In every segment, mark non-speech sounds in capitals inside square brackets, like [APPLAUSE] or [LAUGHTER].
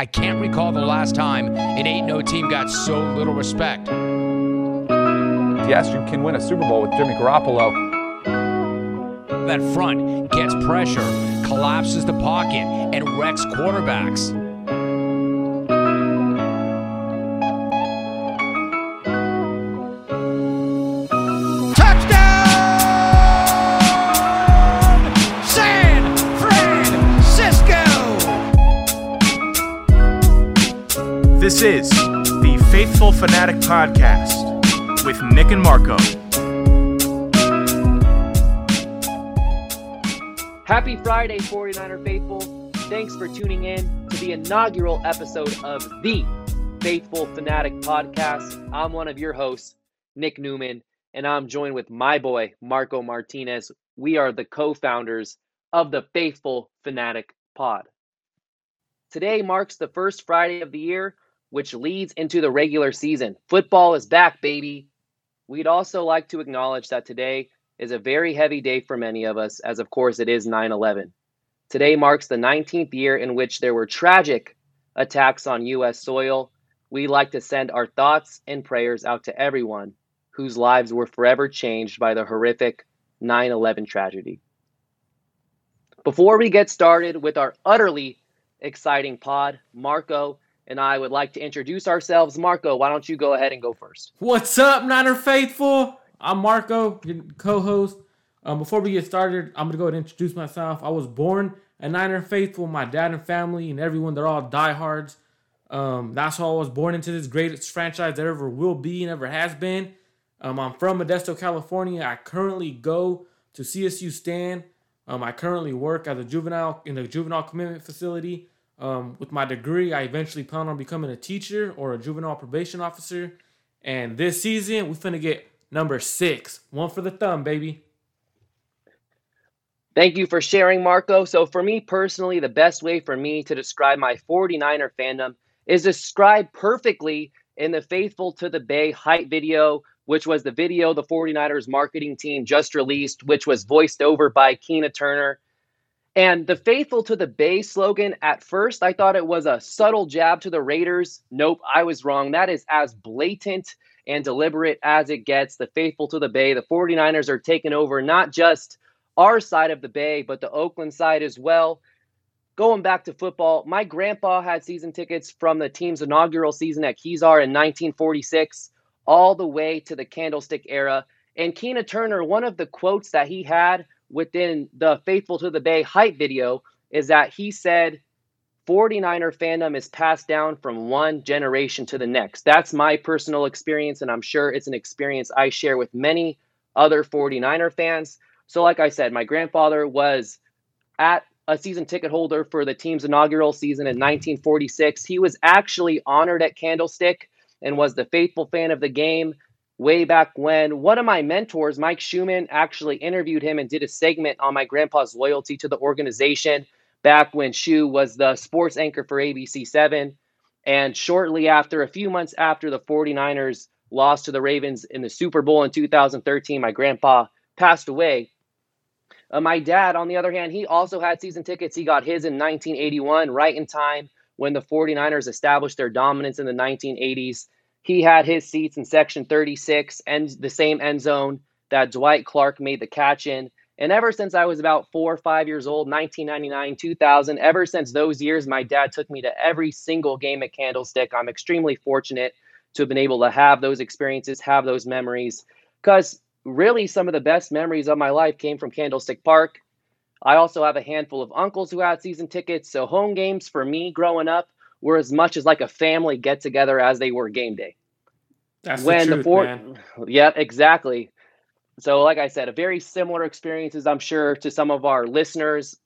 I can't recall the last time an 8 0 team got so little respect. Yes, you can win a Super Bowl with Jimmy Garoppolo. That front gets pressure, collapses the pocket, and wrecks quarterbacks. Fanatic Podcast with Nick and Marco. Happy Friday, 49er faithful. Thanks for tuning in to the inaugural episode of the Faithful Fanatic Podcast. I'm one of your hosts, Nick Newman, and I'm joined with my boy, Marco Martinez. We are the co founders of the Faithful Fanatic Pod. Today marks the first Friday of the year, which leads into the regular season. Football is back, baby. We'd also like to acknowledge that today is a very heavy day for many of us, as of course it is 9 11. Today marks the 19th year in which there were tragic attacks on U.S. soil. We like to send our thoughts and prayers out to everyone whose lives were forever changed by the horrific 9 11 tragedy. Before we get started with our utterly exciting pod, Marco and I would like to introduce ourselves. Marco, why don't you go ahead and go first? What's up, Niner faithful? I'm Marco, your co-host. Um, before we get started, I'm gonna go ahead and introduce myself. I was born a Niner faithful. My dad and family and everyone, they're all diehards. Um, that's how I was born into this greatest franchise that ever will be and ever has been. Um, I'm from Modesto, California. I currently go to CSU Stan. Um, I currently work as a juvenile in the juvenile commitment facility. Um, with my degree, I eventually plan on becoming a teacher or a juvenile probation officer. And this season, we finna get number six. One for the thumb, baby. Thank you for sharing, Marco. So, for me personally, the best way for me to describe my 49er fandom is described perfectly in the Faithful to the Bay hype video, which was the video the 49ers marketing team just released, which was voiced over by Keena Turner. And the Faithful to the Bay slogan, at first, I thought it was a subtle jab to the Raiders. Nope, I was wrong. That is as blatant and deliberate as it gets. The Faithful to the Bay, the 49ers are taking over not just our side of the Bay, but the Oakland side as well. Going back to football, my grandpa had season tickets from the team's inaugural season at Kezar in 1946 all the way to the Candlestick era. And Keena Turner, one of the quotes that he had within the Faithful to the Bay hype video is that he said, 49er fandom is passed down from one generation to the next. That's my personal experience, and I'm sure it's an experience I share with many other 49er fans. So, like I said, my grandfather was at a season ticket holder for the team's inaugural season in 1946. He was actually honored at Candlestick and was the faithful fan of the game way back when. One of my mentors, Mike Shumann, actually interviewed him and did a segment on my grandpa's loyalty to the organization back when Shu was the sports anchor for ABC7. And shortly after, a few months after the 49ers lost to the Ravens in the Super Bowl in 2013, my grandpa passed away. Uh, my dad, on the other hand, he also had season tickets. He got his in 1981, right in time when the 49ers established their dominance in the 1980s. He had his seats in section 36 and the same end zone that Dwight Clark made the catch in. And ever since I was about four or five years old, 1999, 2000, ever since those years, my dad took me to every single game at Candlestick. I'm extremely fortunate to have been able to have those experiences, have those memories, because really some of the best memories of my life came from Candlestick Park. I also have a handful of uncles who had season tickets. So home games for me growing up were as much as like a family get together as they were game day. That's when the the truth, four, man. yeah, exactly. So, like I said, a very similar experiences, I'm sure, to some of our listeners.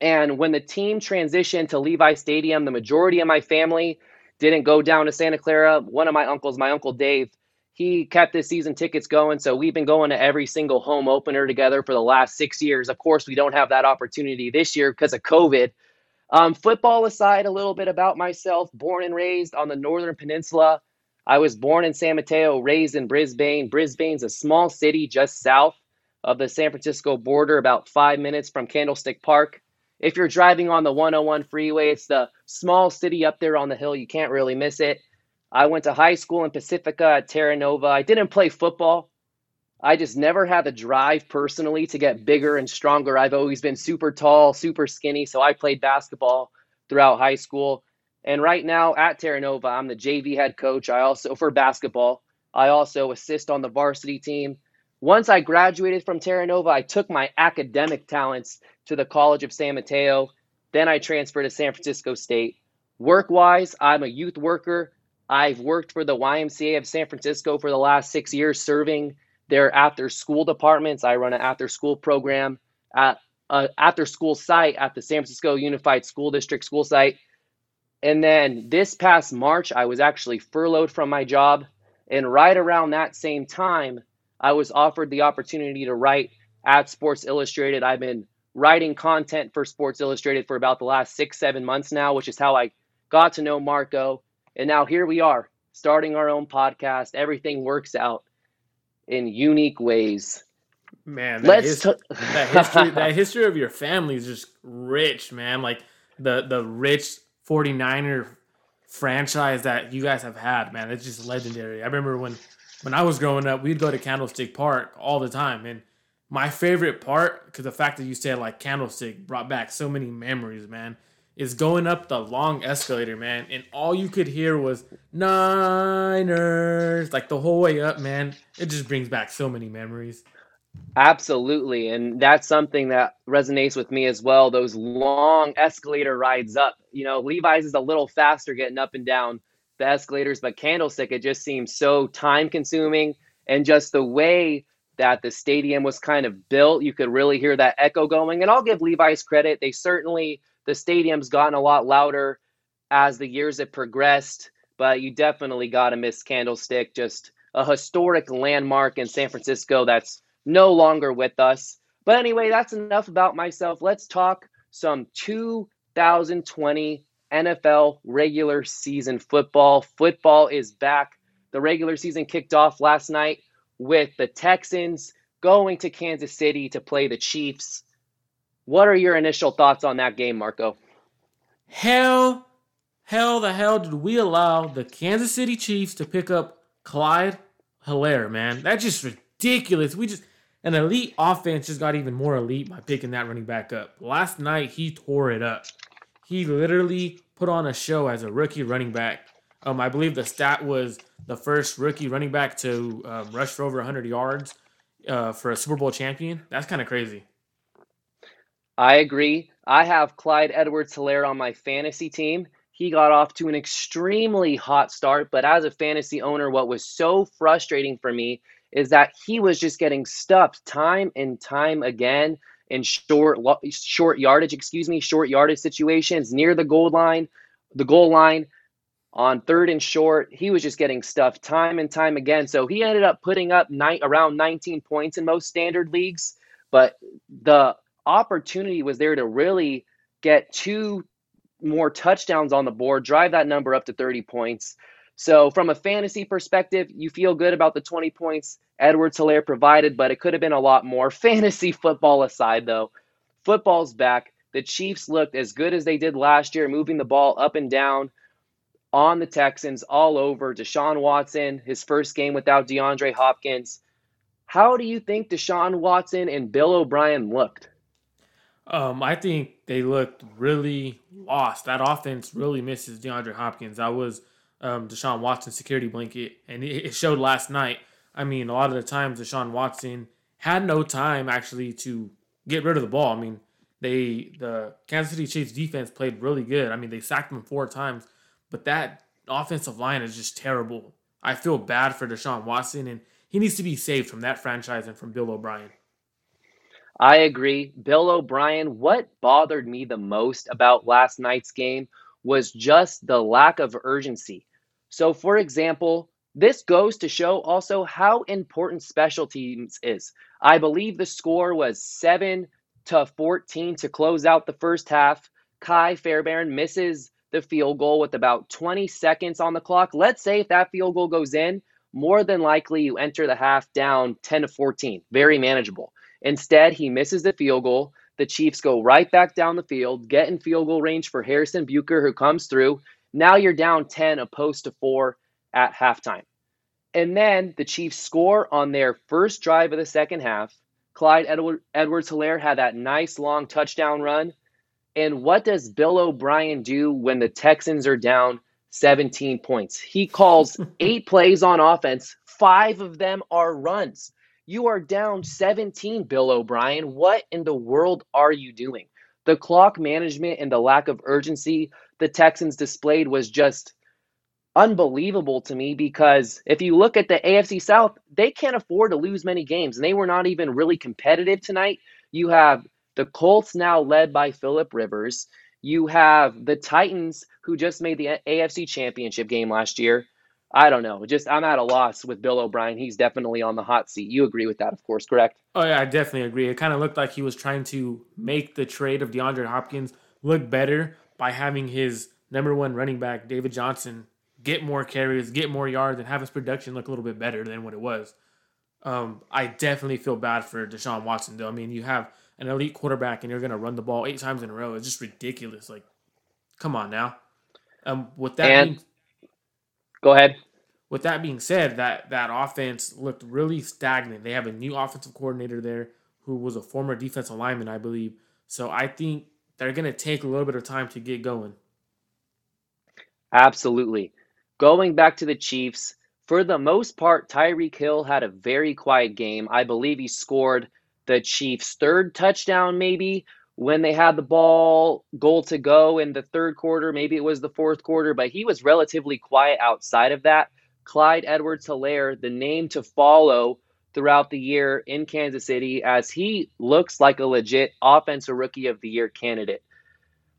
And when the team transitioned to Levi Stadium, the majority of my family didn't go down to Santa Clara. One of my uncles, my uncle Dave, he kept his season tickets going. So we've been going to every single home opener together for the last six years. Of course, we don't have that opportunity this year because of COVID. Um, football aside, a little bit about myself. Born and raised on the Northern Peninsula. I was born in San Mateo, raised in Brisbane. Brisbane's a small city just south of the San Francisco border, about five minutes from Candlestick Park. If you're driving on the 101 freeway, it's the small city up there on the hill. You can't really miss it. I went to high school in Pacifica at Terra Nova. I didn't play football. I just never had the drive personally to get bigger and stronger. I've always been super tall, super skinny, so I played basketball throughout high school. And right now at Terra Nova, I'm the JV head coach. I also for basketball. I also assist on the varsity team. Once I graduated from Terra Nova, I took my academic talents to the College of San Mateo. Then I transferred to San Francisco State. Work wise, I'm a youth worker. I've worked for the YMCA of San Francisco for the last six years, serving their after school departments. I run an after school program at uh, an after school site at the San Francisco Unified School District school site. And then this past March, I was actually furloughed from my job. And right around that same time, I was offered the opportunity to write at Sports Illustrated. I've been writing content for Sports Illustrated for about the last six, seven months now, which is how I got to know Marco. And now here we are, starting our own podcast. Everything works out in unique ways. Man, that, Let's his- t- that history [LAUGHS] that history of your family is just rich, man. Like the the rich 49er franchise that you guys have had, man. It's just legendary. I remember when when I was growing up, we'd go to Candlestick Park all the time and my favorite part, because the fact that you said like Candlestick brought back so many memories, man, is going up the long escalator, man, and all you could hear was Niners, like the whole way up, man. It just brings back so many memories. Absolutely. And that's something that resonates with me as well. Those long escalator rides up. You know, Levi's is a little faster getting up and down the escalators, but Candlestick, it just seems so time consuming. And just the way that the stadium was kind of built, you could really hear that echo going. And I'll give Levi's credit. They certainly, the stadium's gotten a lot louder as the years have progressed, but you definitely got to miss Candlestick. Just a historic landmark in San Francisco that's no longer with us. But anyway, that's enough about myself. Let's talk some 2020 NFL regular season football. Football is back. The regular season kicked off last night with the Texans going to Kansas City to play the Chiefs. What are your initial thoughts on that game, Marco? Hell, hell, the hell did we allow the Kansas City Chiefs to pick up Clyde Helaire, man? That's just ridiculous. We just an elite offense just got even more elite by picking that running back up. Last night he tore it up. He literally put on a show as a rookie running back. Um, I believe the stat was the first rookie running back to um, rush for over 100 yards uh, for a Super Bowl champion. That's kind of crazy. I agree. I have Clyde Edwards Helaire on my fantasy team. He got off to an extremely hot start, but as a fantasy owner, what was so frustrating for me is that he was just getting stuffed time and time again in short short yardage, excuse me, short yardage situations near the goal line, the goal line on third and short. He was just getting stuffed time and time again. So he ended up putting up around 19 points in most standard leagues, but the opportunity was there to really get two more touchdowns on the board, drive that number up to 30 points. So, from a fantasy perspective, you feel good about the 20 points Edwards Helaire provided, but it could have been a lot more. [LAUGHS] Fantasy football aside, though, football's back. The Chiefs looked as good as they did last year, moving the ball up and down on the Texans all over. Deshaun Watson, his first game without DeAndre Hopkins. How do you think Deshaun Watson and Bill O'Brien looked? Um, I think they looked really lost. That offense really misses DeAndre Hopkins. I was um, Deshaun Watson's security blanket, and it, it showed last night. I mean, a lot of the times Deshaun Watson had no time actually to get rid of the ball. I mean, they the Kansas City Chiefs defense played really good. I mean, they sacked him four times, but that offensive line is just terrible. I feel bad for Deshaun Watson, and he needs to be saved from that franchise and from Bill O'Brien. I agree. Bill O'Brien, what bothered me the most about last night's game was just the lack of urgency. So, for example, this goes to show also how important special teams is. I believe the score was 7 to 14 to close out the first half. Kai Fairbairn misses the field goal with about 20 seconds on the clock. Let's say if that field goal goes in, more than likely you enter the half down 10 to 14. Very manageable. Instead, he misses the field goal. the Chiefs go right back down the field, get in field goal range for Harrison Butker, who comes through. Now you're down 10 opposed to four at halftime. And then the Chiefs score on their first drive of the second half. Clyde Edward, Edwards Helaire had that nice long touchdown run. And what does Bill O'Brien do when the Texans are down 17 points? He calls [LAUGHS] eight plays on offense, five of them are runs. You are down 17, Bill O'Brien. What in the world are you doing? The clock management and the lack of urgency the Texans displayed was just unbelievable to me because if you look at the AFC South, they can't afford to lose many games, and they were not even really competitive tonight. You have the Colts now led by Philip Rivers. You have the Titans who just made the AFC Championship game last year. I don't know. Just I'm at a loss with Bill O'Brien. He's definitely on the hot seat. You agree with that, of course, correct? Oh yeah, I definitely agree. It kind of looked like he was trying to make the trade of DeAndre Hopkins look better by having his number one running back David Johnson get more carries, get more yards, and have his production look a little bit better than what it was. Um, I definitely feel bad for Deshaun Watson though. I mean, you have an elite quarterback and you're gonna run the ball eight times in a row. It's just ridiculous. Like, come on now. Um, with that And- being Go ahead. with that being said, that that offense looked really stagnant. They have a new offensive coordinator there who was a former defensive lineman, I believe. So I think they're gonna take a little bit of time to get going. Absolutely. Going back to the Chiefs, for the most part, Tyreek Hill had a very quiet game. I believe he scored the Chiefs' third touchdown, maybe when they had the ball, goal to go in the third quarter. Maybe it was the fourth quarter, but he was relatively quiet outside of that. Clyde Edwards Helaire, the name to follow throughout the year in Kansas City, as he looks like a legit offensive rookie of the year candidate.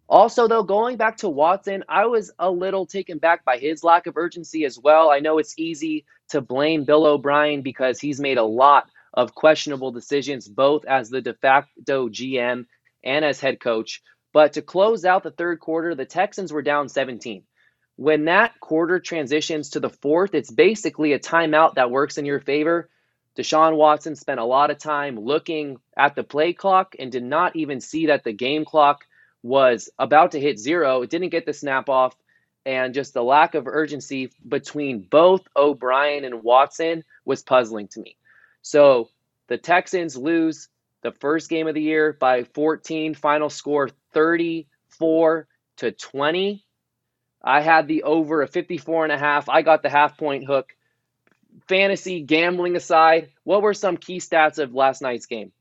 Also, though, going back to Watson, I was a little taken back by his lack of urgency as well. I know it's easy to blame Bill O'Brien because he's made a lot of questionable decisions, both as the de facto GM and as head coach. But to close out the third quarter, the Texans were down 17. When that quarter transitions to the fourth, it's basically a timeout that works in your favor. Deshaun Watson spent a lot of time looking at the play clock and did not even see that the game clock was about to hit zero. It didn't get the snap off, and just the lack of urgency between both O'Brien and Watson was puzzling to me. So the Texans lose the first game of the year by 14, final score 34 to 20. I had the over a 54 and a half. I got the half point hook. Fantasy gambling aside, what were some key stats of last night's game?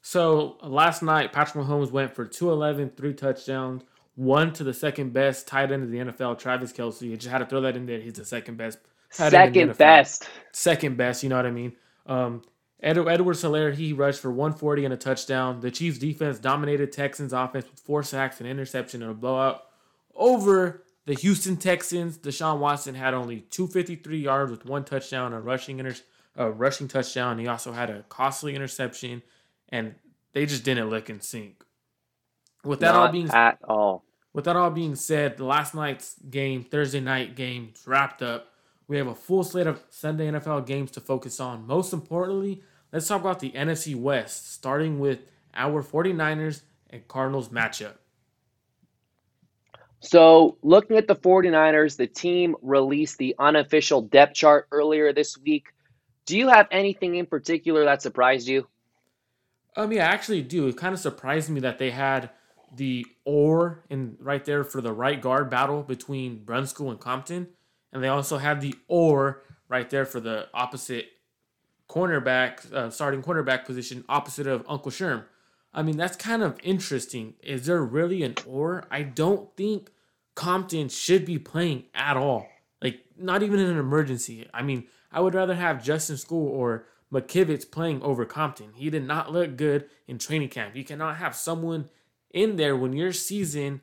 So last night, Patrick Mahomes went for 211, three touchdowns, one to the second best tight end of the NFL, Travis Kelce. You just had to throw that in there. He's the second best. tight end the Second best. Second best, you know what I mean? Um, Ed- Edwards Helaire, he rushed for 140 and a touchdown. The Chiefs defense dominated Texans offense with four sacks and interception and a blowout over the Houston Texans. Deshaun Watson had only 253 yards with one touchdown, a rushing inter- a rushing touchdown. He also had a costly interception, and they just didn't look in sync. With that all being at all. with that all being said, the last night's game, Thursday night game, wrapped up. We have a full slate of Sunday NFL games to focus on. Most importantly, let's talk about the NFC West, starting with our 49ers and Cardinals matchup. So, looking at the 49ers, the team released the unofficial depth chart earlier this week. Do you have anything in particular that surprised you? Um, yeah, I actually do. It kind of surprised me that they had the or in right there for the right guard battle between Brunskill and Compton, and they also had the or right there for the opposite cornerback, uh, starting cornerback position opposite of Uncle Sherm. I mean, that's kind of interesting. Is there really an or? I don't think Compton should be playing at all. Like, not even in an emergency. I mean, I would rather have Justin Skule or McKivitz playing over Compton. He did not look good in training camp. You cannot have someone in there when your season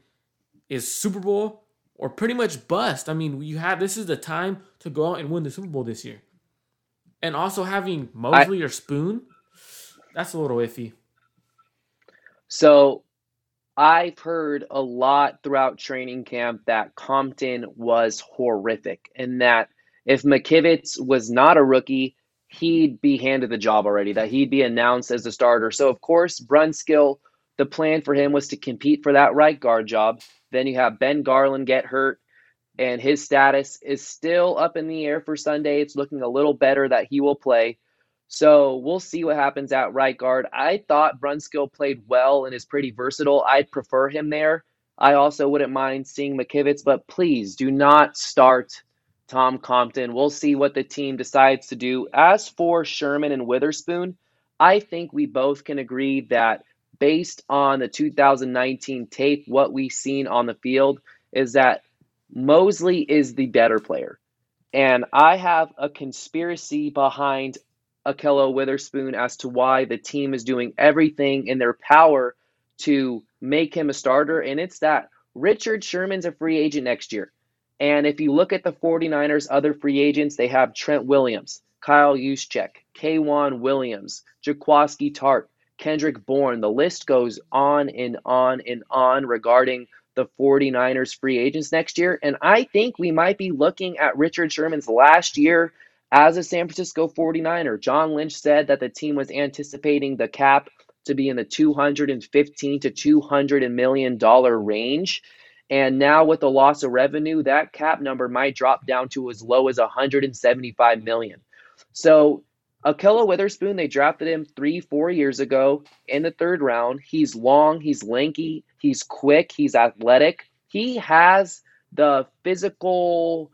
is Super Bowl or pretty much bust. I mean, you have this is the time to go out and win the Super Bowl this year. And also having Moseley or Spoon, that's a little iffy. So, I've heard a lot throughout training camp that Compton was horrific and that if McKivitz was not a rookie, he'd be handed the job already, that he'd be announced as the starter. So, of course, Brunskill the plan for him was to compete for that right guard job. Then you have Ben Garland get hurt, and his status is still up in the air for Sunday. It's looking a little better that he will play. So we'll see what happens at right guard. I thought Brunskill played well and is pretty versatile. I'd prefer him there. I also wouldn't mind seeing McKivitz, but please do not start Tom Compton. We'll see what the team decides to do. As for Sherman and Witherspoon, I think we both can agree that based on the 2019 tape, what we've seen on the field is that Moseley is the better player. And I have a conspiracy behind Ahkello Witherspoon as to why the team is doing everything in their power to make him a starter. And it's that Richard Sherman's a free agent next year. And if you look at the 49ers' other free agents, they have Trent Williams, Kyle Juszczyk, K'Waun Williams, Jaquiski Tartt, Kendrick Bourne. The list goes on and on and on regarding the 49ers free agents next year. And I think we might be looking at Richard Sherman's last year as a San Francisco 49er. John Lynch said that the team was anticipating the cap to be in the 215 to 200 million dollar range. And now with the loss of revenue, that cap number might drop down to as low as 175 million. So Ahkello Witherspoon, they drafted him three, four years ago in the third round. He's long, he's lanky, he's quick, he's athletic. He has the physical,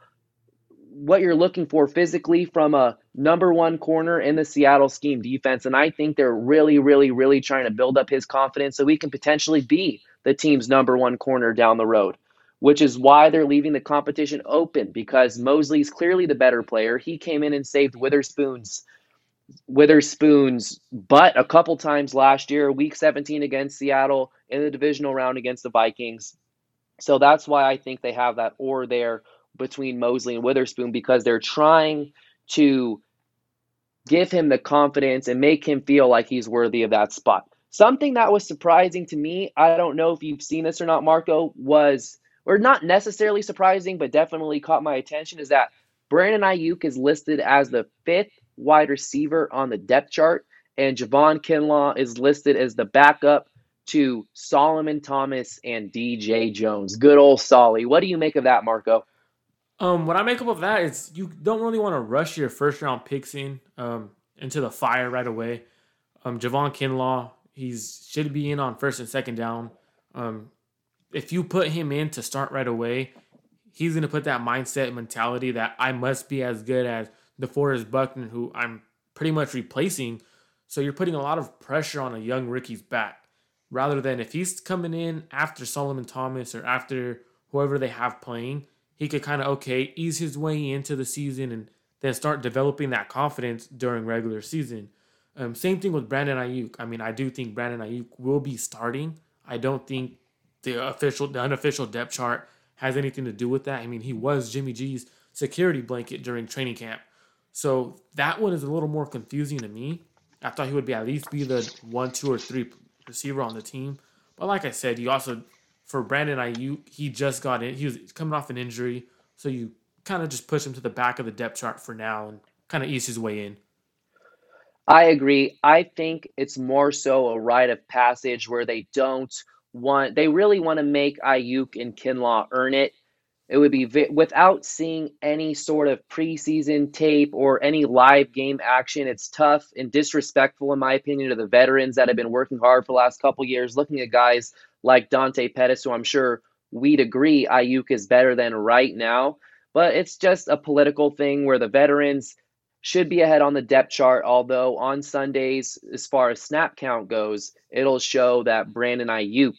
what you're looking for physically from a number one corner in the Seattle scheme defense. And I think they're really, really, really trying to build up his confidence so he can potentially be the team's number one corner down the road, which is why they're leaving the competition open because Moseley's clearly the better player. He came in and saved Witherspoon's Witherspoon's butt a couple times last year, week 17 against Seattle, in the divisional round against the Vikings. So that's why I think they have that or there between Moseley and Witherspoon because they're trying to give him the confidence and make him feel like he's worthy of that spot. Something that was surprising to me, I don't know if you've seen this or not, Marco, was, or not necessarily surprising, but definitely caught my attention, is that Brandon Aiyuk is listed as the fifth wide receiver on the depth chart, and Javon Kinlaw is listed as the backup to Solomon Thomas and DJ Jones. Good old Solly. What do you make of that, Marco? Um, what I make up of that is you don't really want to rush your first round picks in um, into the fire right away. Um, Javon Kinlaw, he's should be in on first and second down. Um, if you put him in to start right away, he's gonna put that mindset mentality that I must be as good as DeForest Buckner, who I'm pretty much replacing. So you're putting a lot of pressure on a young Ricky's back. Rather than if he's coming in after Solomon Thomas or after whoever they have playing, he could kind of okay ease his way into the season and then start developing that confidence during regular season. Um, same thing with Brandon Aiyuk. I mean, I do think Brandon Aiyuk will be starting. I don't think the official, the unofficial depth chart has anything to do with that. I mean, he was Jimmy G's security blanket during training camp. So that one is a little more confusing to me. I thought he would be at least be the one, two, or three receiver on the team. But like I said, you also for Brandon Aiyuk, he just got in. He was coming off an injury, so you kind of just push him to the back of the depth chart for now and kind of ease his way in. I agree. I think it's more so a rite of passage where they don't want, they really want to make Aiyuk and Kinlaw earn it it would be vi- without seeing any sort of preseason tape or any live game action. It's tough and disrespectful, in my opinion, to the veterans that have been working hard for the last couple years. Looking at guys like Dante Pettis, who I'm sure we'd agree Aiyuk is better than right now, but it's just a political thing where the veterans should be ahead on the depth chart. Although on Sundays, as far as snap count goes, it'll show that Brandon Aiyuk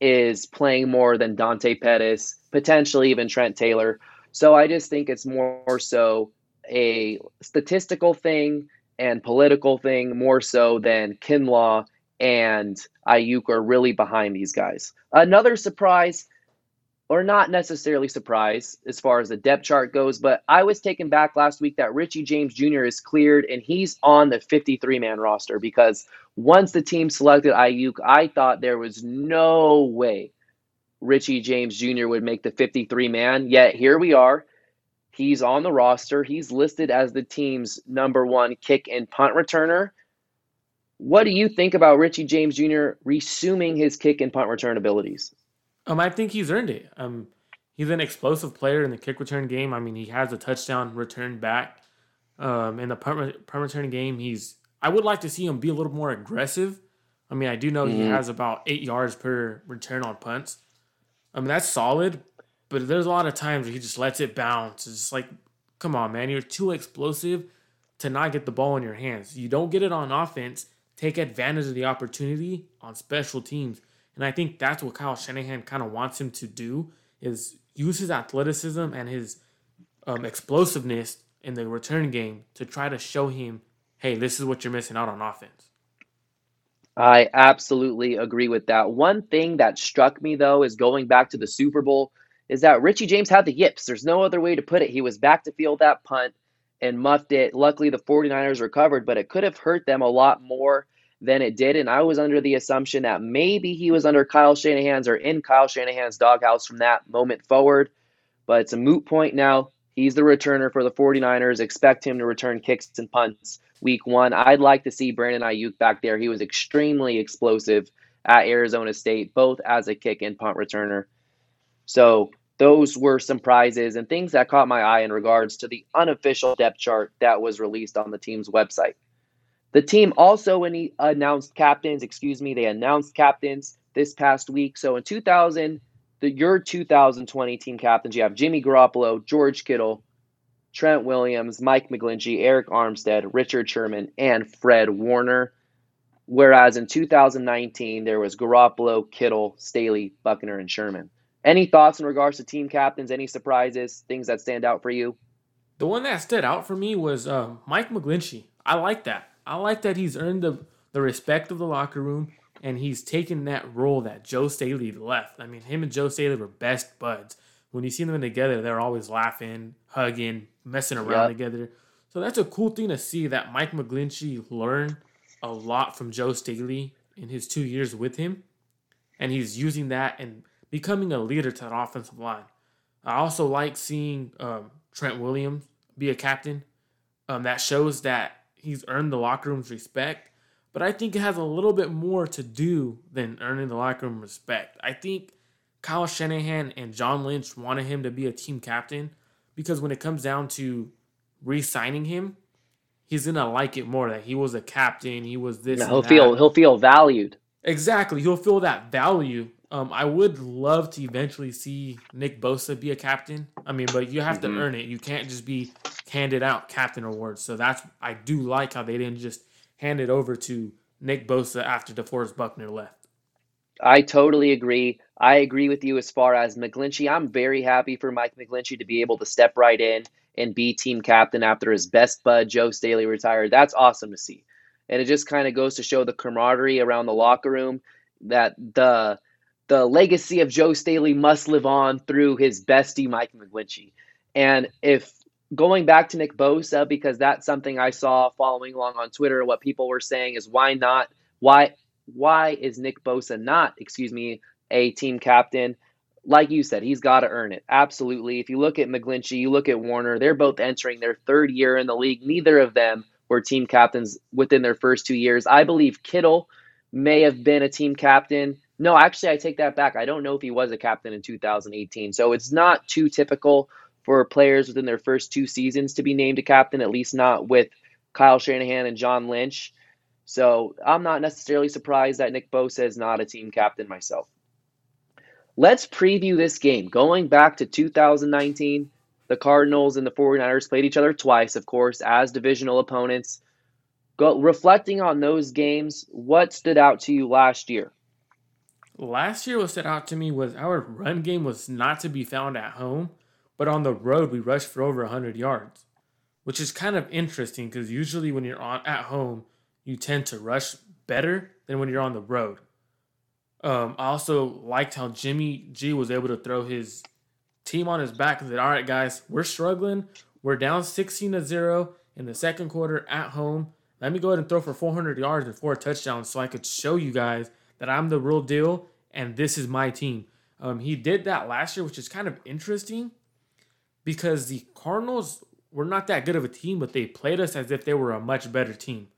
is playing more than Dante Pettis, potentially even Trent Taylor. So I just think it's more so a statistical thing and political thing more so than Kinlaw and Aiyuk are really behind these guys. Another surprise or not necessarily surprise as far as the depth chart goes, but I was taken back last week that Richie James Jr. is cleared and he's on the 53 man roster because once the team selected Aiyuk, I thought there was no way Richie James Jr. would make the 53 man. Yet here we are. He's on the roster. He's listed as the team's number one kick and punt returner. What do you think about Richie James Jr. resuming his kick and punt return abilities? Um, I think he's earned it. Um, he's an explosive player in the kick return game. I mean, he has a touchdown return back. Um, in the punt, punt return game, he's. I would like to see him be a little more aggressive. I mean, I do know mm-hmm. he has about eight yards per return on punts. I mean, that's solid, but there's a lot of times where he just lets it bounce. It's just like, come on, man, you're too explosive to not get the ball in your hands. You don't get it on offense. Take advantage of the opportunity on special teams. And I think that's what Kyle Shanahan kind of wants him to do is use his athleticism and his um, explosiveness in the return game to try to show him, hey, this is what you're missing out on offense. I absolutely agree with that. One thing that struck me though is going back to the Super Bowl is that Richie James had the yips. There's no other way to put it. He was back to field that punt and muffed it. Luckily, the 49ers recovered, but it could have hurt them a lot more than it did. And I was under the assumption that maybe he was under Kyle Shanahan's or in Kyle Shanahan's doghouse from that moment forward. But it's a moot point now. He's the returner for the 49ers. Expect him to return kicks and punts week one. I'd like to see Brandon Aiyuk back there. He was extremely explosive at Arizona State, both as a kick and punt returner. So those were some prizes and things that caught my eye in regards to the unofficial depth chart that was released on the team's website. The team also announced captains, excuse me, they announced captains this past week. So in 2000, the your 2020 team captains, you have Jimmy Garoppolo, George Kittle, Trent Williams, Mike McGlinchey, Arik Armstead, Richard Sherman, and Fred Warner. Whereas in 2019, there was Garoppolo, Kittle, Staley, Buckner, and Sherman. Any thoughts in regards to team captains? Any surprises? Things that stand out for you? The one that stood out for me was uh, Mike McGlinchey. I like that. I like that he's earned the, the respect of the locker room and he's taken that role that Joe Staley left. I mean, him and Joe Staley were best buds. When you see them together, they're always laughing, hugging, messing around yep. together. So that's a cool thing to see that Mike McGlinchey learned a lot from Joe Staley in his two years with him. And he's using that and becoming a leader to the offensive line. I also like seeing um, Trent Williams be a captain. Um, that shows that he's earned the locker room's respect, but I think it has a little bit more to do than earning the locker room respect. I think Kyle Shanahan and John Lynch wanted him to be a team captain because when it comes down to re-signing him, he's gonna like it more that he was a captain. He was this. he'll feel he'll feel valued. Exactly, he'll feel that value um, I would love to eventually see Nick Bosa be a captain. I mean, but you have mm-hmm. to earn it. You can't just be handed out captain awards. So that's I do like how they didn't just hand it over to Nick Bosa after DeForest Buckner left. I totally agree. I agree with you as far as McGlinchey. I'm very happy for Mike McGlinchey to be able to step right in and be team captain after his best bud Joe Staley retired. That's awesome to see. And it just kind of goes to show the camaraderie around the locker room that the the legacy of Joe Staley must live on through his bestie, Mike McGlinchey. And if going back to Nick Bosa, because that's something I saw following along on Twitter, what people were saying is why not? Why why is Nick Bosa not, excuse me, a team captain? Like you said, he's got to earn it. Absolutely. If you look at McGlinchey, you look at Warner, they're both entering their third year in the league. Neither of them were team captains within their first two years. I believe Kittle may have been a team captain no, actually, I take that back. I don't know if he was a captain in 2018. So it's not too typical for players within their first two seasons to be named a captain, at least not with Kyle Shanahan and John Lynch. So I'm not necessarily surprised that Nick Bosa is not a team captain myself. Let's preview this game. Going back to 2019, the Cardinals and the 49ers played each other twice, of course, as divisional opponents. Go, reflecting on those games, what stood out to you last year? Last year what stood out to me was our run game was not to be found at home, but on the road we rushed for over 100 yards, which is kind of interesting because usually when you're on at home, you tend to rush better than when you're on the road. Um, I also liked how Jimmy G was able to throw his team on his back and said, "All right, guys, we're struggling. We're down 16 to zero in the second quarter at home. Let me go ahead and throw for 400 yards and four touchdowns so I could show you guys that I'm the real deal and this is my team. Um, he did that last year, which is kind of interesting because the Cardinals were not that good of a team, but they played us as if they were a much better team.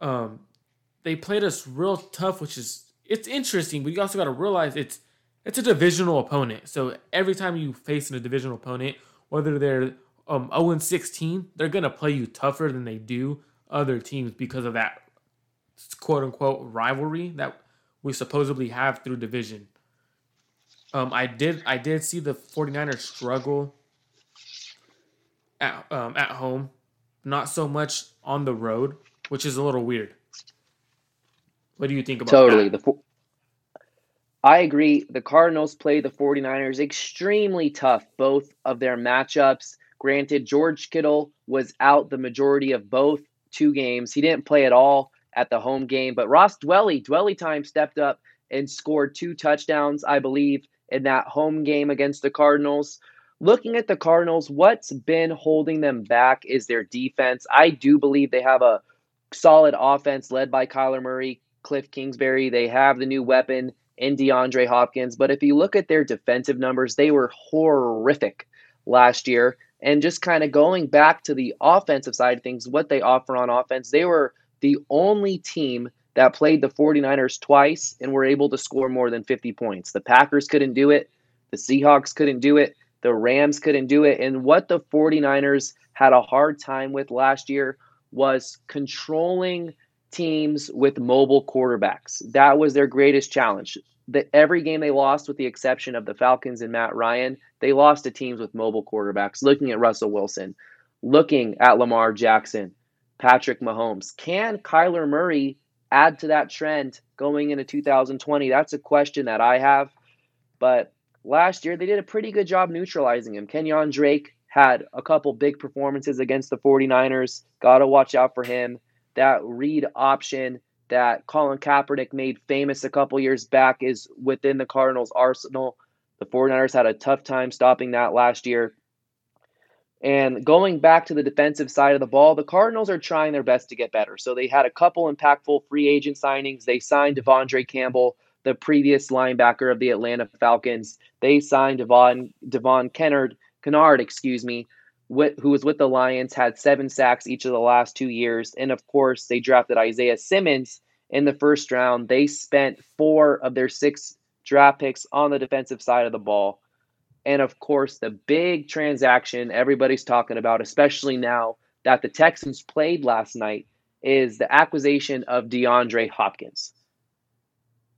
Um, they played us real tough, which is it's interesting, but you also got to realize it's it's a divisional opponent. So every time you face a divisional opponent, whether they're um 0 16, they're gonna play you tougher than they do other teams because of that quote unquote rivalry that we supposedly have through division. Um, I did I did see the 49ers struggle at um, at home, not so much on the road, which is a little weird. What do you think about totally that? the I agree. The Cardinals play the 49ers extremely tough, both of their matchups. Granted, George Kittle was out the majority of both two games. He didn't play at all at the home game, but Ross Dwelley, Dwelley time stepped up and scored two touchdowns, I believe, in that home game against the Cardinals. Looking at the Cardinals, what's been holding them back is their defense. I do believe they have a solid offense led by Kyler Murray, Cliff Kingsbury. They have the new weapon in DeAndre Hopkins. But if you look at their defensive numbers, they were horrific last year. And just kind of going back to the offensive side of things, what they offer on offense, they were the only team that played the 49ers twice and were able to score more than 50 points. The Packers couldn't do it, the Seahawks couldn't do it, the Rams couldn't do it. And what the 49ers had a hard time with last year was controlling teams with mobile quarterbacks. That was their greatest challenge. That every game they lost, with the exception of the Falcons and Matt Ryan, they lost to teams with mobile quarterbacks. Looking at Russell Wilson, looking at Lamar Jackson, Patrick Mahomes. Can Kyler Murray add to that trend going into 2020? That's a question that I have. But last year, they did a pretty good job neutralizing him. Kenyon Drake had a couple big performances against the 49ers. Got to watch out for him. That read option that Colin Kaepernick made famous a couple years back is within the Cardinals' arsenal. The 49ers had a tough time stopping that last year. And going back to the defensive side of the ball, the Cardinals are trying their best to get better. So they had a couple impactful free agent signings. They signed De'Vondre Campbell, the previous linebacker of the Atlanta Falcons. They signed Devon Devon Kennard, Kennard, excuse me, with, who was with the Lions, had seven sacks each of the last two years. And of course, they drafted Isaiah Simmons in the first round. They spent four of their six draft picks on the defensive side of the ball. And of course, the big transaction everybody's talking about, especially now that the Texans played last night, is the acquisition of DeAndre Hopkins.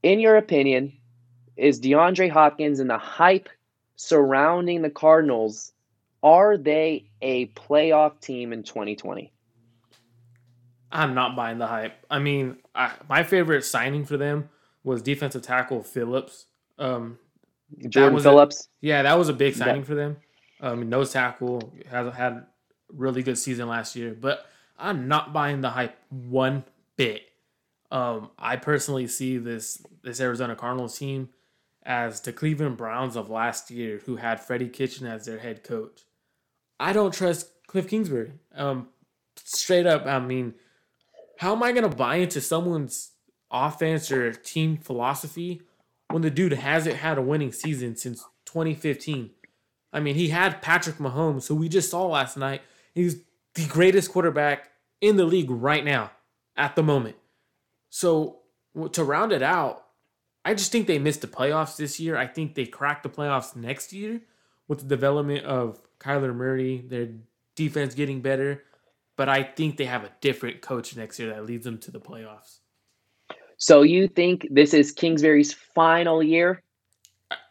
In your opinion, is DeAndre Hopkins and the hype surrounding the Cardinals, are they a playoff team in 2020? I'm not buying the hype. I mean, I, my favorite signing for them was defensive tackle Phillips. Um, Jordan Phillips. A, yeah, that was a big signing yeah. for them. Um, nose tackle has had really good season last year, but I'm not buying the hype one bit. Um, I personally see this this Arizona Cardinals team as the Cleveland Browns of last year, who had Freddie Kitchen as their head coach. I don't trust Cliff Kingsbury. Um, straight up, I mean, how am I gonna buy into someone's offense or team philosophy when the dude hasn't had a winning season since 2015. I mean, he had Patrick Mahomes, who we just saw last night. He's the greatest quarterback in the league right now at the moment. So to round it out, I just think they missed the playoffs this year. I think they cracked the playoffs next year with the development of Kyler Murray, their defense getting better. But I think they have a different coach next year that leads them to the playoffs. So you think this is Kingsbury's final year?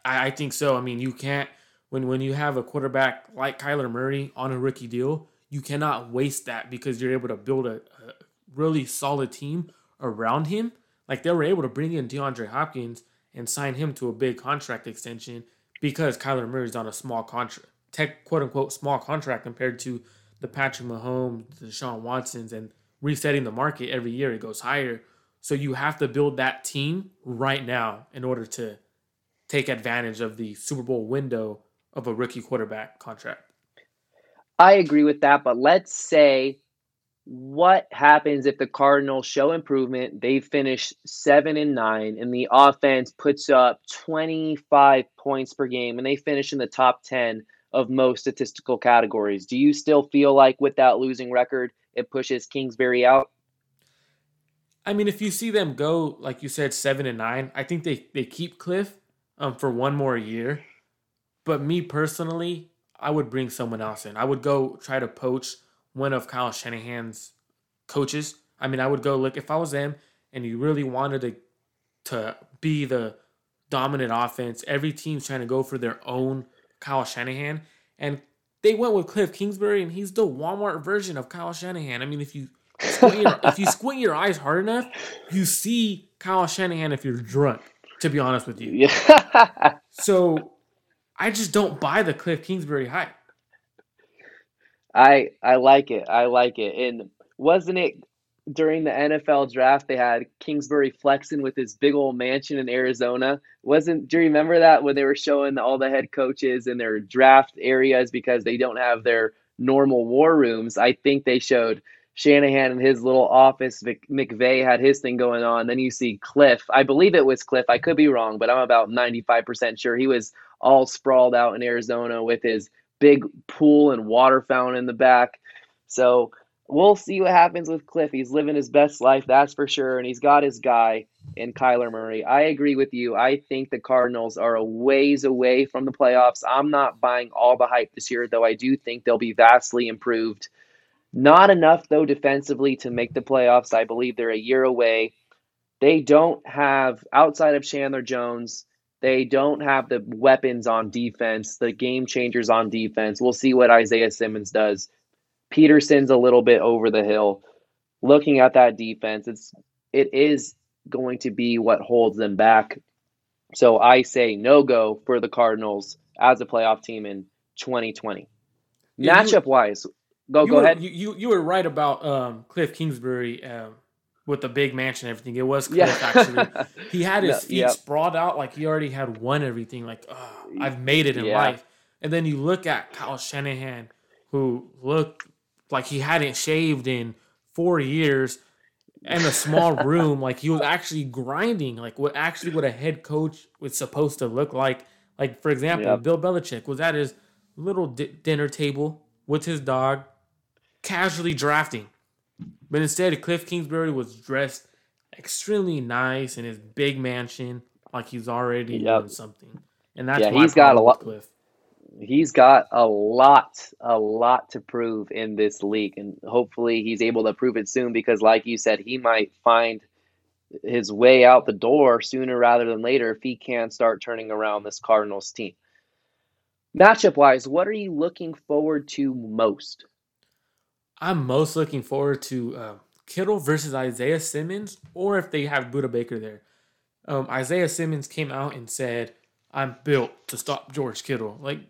I, I think so. I mean, you can't when when you have a quarterback like Kyler Murray on a rookie deal, you cannot waste that because you're able to build a, a really solid team around him. Like they were able to bring in DeAndre Hopkins and sign him to a big contract extension because Kyler Murray's on a small contract, tech quote unquote small contract compared to the Patrick Mahomes, the Deshaun Watsons, and resetting the market every year. It goes higher. So you have to build that team right now in order to take advantage of the Super Bowl window of a rookie quarterback contract. I agree with that, but let's say what happens if the Cardinals show improvement, they finish 7 and 9 and the offense puts up 25 points per game and they finish in the top 10 of most statistical categories. Do you still feel like with that losing record it pushes Kingsbury out? I mean, if you see them go, like you said, seven and nine, I think they, they keep Cliff um, for one more year. But me personally, I would bring someone else in. I would go try to poach one of Kyle Shanahan's coaches. I mean, I would go look if I was them and you really wanted to to be the dominant offense. Every team's trying to go for their own Kyle Shanahan, and they went with Cliff Kingsbury, and he's the Walmart version of Kyle Shanahan. I mean, if you squint your, if you squint your eyes hard enough, you see Kyle Shanahan if you're drunk. To be honest with you, Yeah. so I just don't buy the Cliff Kingsbury hype. I I like it. I like it. And wasn't it during the NFL draft they had Kingsbury flexing with his big old mansion in Arizona? Wasn't do you remember that when they were showing all the head coaches in their draft areas because they don't have their normal war rooms? I think they showed Shanahan in his little office. Vic, McVay had his thing going on. Then you see Cliff. I believe it was Cliff. I could be wrong, but I'm about 95% sure he was all sprawled out in Arizona with his big pool and water fountain in the back. So we'll see what happens with Cliff. He's living his best life, that's for sure. And he's got his guy in Kyler Murray. I agree with you. I think the Cardinals are a ways away from the playoffs. I'm not buying all the hype this year, though I do think they'll be vastly improved. Not enough, though, defensively to make the playoffs. I believe they're a year away. They don't have, outside of Chandler Jones, they don't have the weapons on defense, the game changers on defense. We'll see what Isaiah Simmons does. Peterson's a little bit over the hill. Looking at that defense, it's it is going to be what holds them back. So I say no go for the Cardinals as a playoff team in 2020. Yeah, Matchup wise, go you go were, ahead. You, you you were right about um, Cliff Kingsbury um, with the big mansion and everything. It was Cliff Yeah. actually. [LAUGHS] He had his No, feet yep. sprawled out like he already had won everything. Like oh, I've made it in Yeah. life. And then you look at Kyle Shanahan, who looked like he hadn't shaved in four years, in a small [LAUGHS] room. Like he was actually grinding. Like what actually what a head coach was supposed to look like. Like for example, Yep. Bill Belichick was at his little di- dinner table with his dog, casually drafting. But instead, Cliff Kingsbury was dressed extremely nice in his big mansion, like he's already Yep. doing something. And that's Yeah, he's got a lot- Cliff. he's got a lot, a lot to prove in this league, and hopefully he's able to prove it soon. Because, like you said, he might find his way out the door sooner rather than later if he can start turning around this Cardinals team. Matchup wise, what are you looking forward to most? I'm most looking forward to uh, Kittle versus Isaiah Simmons, or if they have Budda Baker there. Um, Isaiah Simmons came out and said, "I'm built to stop George Kittle." Like,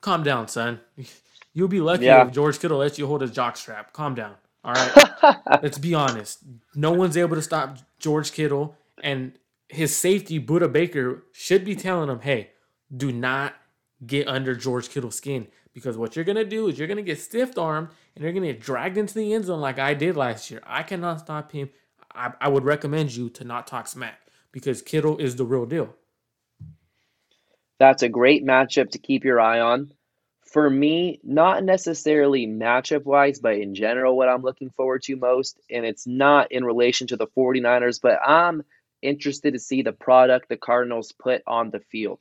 calm down, son. [LAUGHS] You'll be lucky Yeah. if George Kittle lets you hold his jockstrap. Calm down. All right. [LAUGHS] Let's be honest. No one's able to stop George Kittle, and his safety, Budda Baker, should be telling him, "Hey, do not get under George Kittle's skin because what you're gonna do is you're gonna get stiff armed and you're gonna get dragged into the end zone like I did last year. I cannot stop him. I, I would recommend you to not talk smack because Kittle is the real deal. That's a great matchup to keep your eye on. For me, not necessarily matchup wise, but in general, what I'm looking forward to most, and it's not in relation to the 49ers, but I'm interested to see the product the Cardinals put on the field.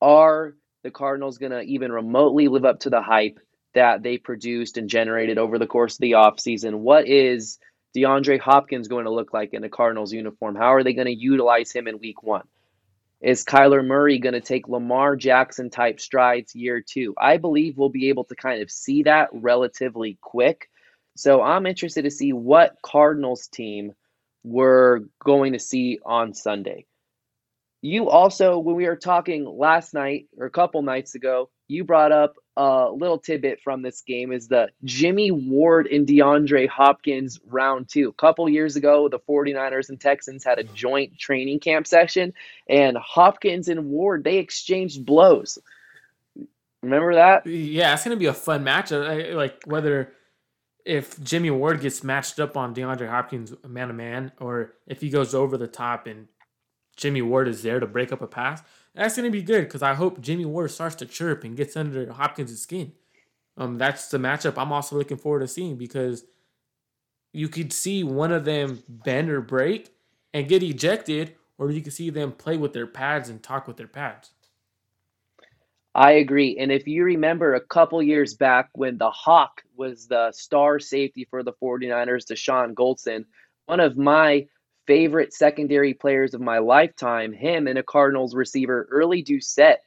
Are the Cardinals going to even remotely live up to the hype that they produced and generated over the course of the offseason? What is DeAndre Hopkins going to look like in a Cardinals uniform? How are they going to utilize him in week one? Is Kyler Murray going to take Lamar Jackson type strides year two? I believe we'll be able to kind of see that relatively quick. So I'm interested to see what Cardinals team we're going to see on Sunday. You also, when we were talking last night or a couple nights ago, you brought up a little tidbit from this game is the Jimmy Ward and DeAndre Hopkins round two. A couple years ago, the 49ers and Texans had a joint training camp session, and Hopkins and Ward, they exchanged blows. Remember that? Yeah, it's gonna be a fun match. I- Like whether if Jimmy Ward gets matched up on DeAndre Hopkins man to man, or if he goes over the top and Jimmy Ward is there to break up a pass, that's gonna be good because I hope Jimmy Ward starts to chirp and gets under Hopkins' skin. Um, that's the matchup I'm also looking forward to seeing because you could see one of them bend or break and get ejected, or you could see them play with their pads and talk with their pads. I agree. And if you remember a couple years back when the Hawk was the star safety for the 49ers, Dashon Goldson, one of my favorite secondary players of my lifetime, him and a Cardinals receiver, Early Doucet,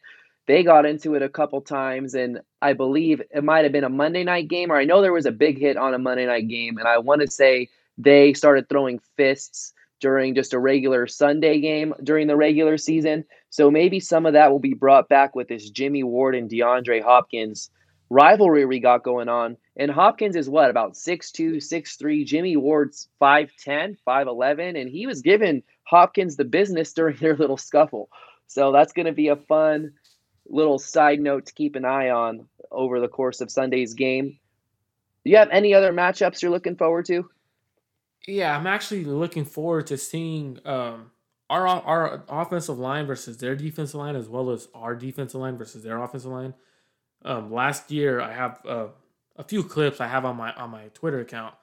they got into it a couple times. And I believe it might have been a Monday night game, or I know there was a big hit on a Monday night game. And I want to say they started throwing fists during just a regular Sunday game during the regular season. So maybe some of that will be brought back with this Jimmy Ward and DeAndre Hopkins rivalry we got going on. And Hopkins is what, about 6'2, 6'3. Jimmy Ward's 5'10, 5'11. And he was giving Hopkins the business [LAUGHS] during their little scuffle. So that's going to be a fun little side note to keep an eye on over the course of Sunday's game. Do you have any other matchups you're looking forward to? Yeah, I'm actually looking forward to seeing um, our our offensive line versus their defensive line, as well as our defensive line versus their offensive line. Um, last year, I have uh, a few clips I have on my on my Twitter account,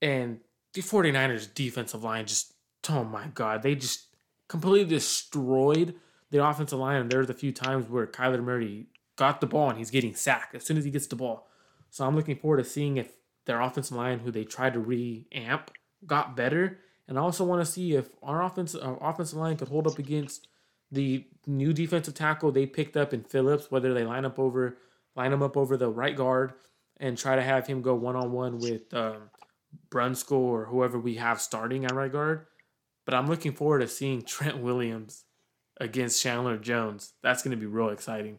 and the 49ers defensive line just oh my god, they just completely destroyed the offensive line. And there's a few times where Kyler Murray got the ball and he's getting sacked as soon as he gets the ball. So I'm looking forward to seeing if their offensive line, who they tried to re-amp, got better. And I also want to see if our offensive our offensive line could hold up against the new defensive tackle they picked up in Phillips, whether they line up over line him up over the right guard and try to have him go one on one with um, Brunskill or whoever we have starting at right guard. But I'm looking forward to seeing [LAUGHS] Trent Williams against Chandler Jones. That's going to be real exciting.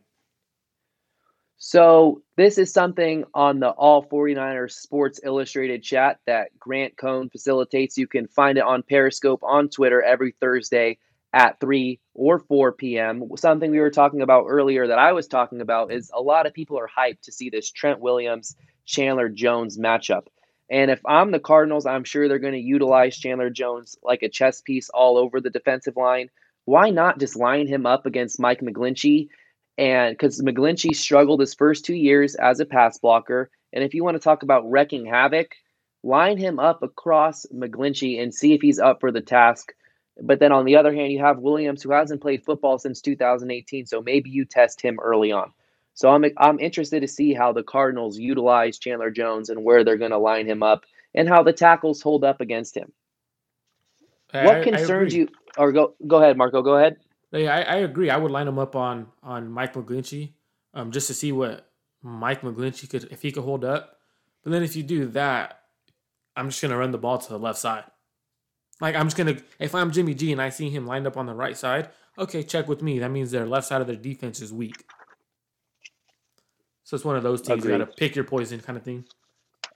So, this is something on the All 49ers Sports Illustrated chat that Grant Cohn facilitates. You can find it on Periscope on Twitter every Thursday at 3 or 4 p.m. Something we were talking about earlier that I was talking about is a lot of people are hyped to see this Trent Williams Chandler Jones matchup. And if I'm the Cardinals, I'm sure they're going to utilize Chandler Jones like a chess piece all over the defensive line. Why not just line him up against Mike McGlinchey and because McGlinchey struggled his first two years as a pass blocker. And if you want to talk about wrecking havoc, line him up across McGlinchey and see if he's up for the task. But then on the other hand, you have Williams who hasn't played football since 2018, so maybe you test him early on. So I'm I'm interested to see how the Cardinals utilize Chandler Jones and where they're going to line him up and how the tackles hold up against him. I, what concerns you? Or go go ahead, Marco. Go ahead. Yeah, I, I agree. I would line him up on on Mike McGlinchey, um, just to see what Mike McGlinchey could if he could hold up. But then if you do that, I'm just gonna run the ball to the left side. Like I'm just gonna if I'm Jimmy G and I see him lined up on the right side, okay, check with me. That means their left side of their defense is weak. So it's one of those teams Agreed. you gotta pick your poison kind of thing.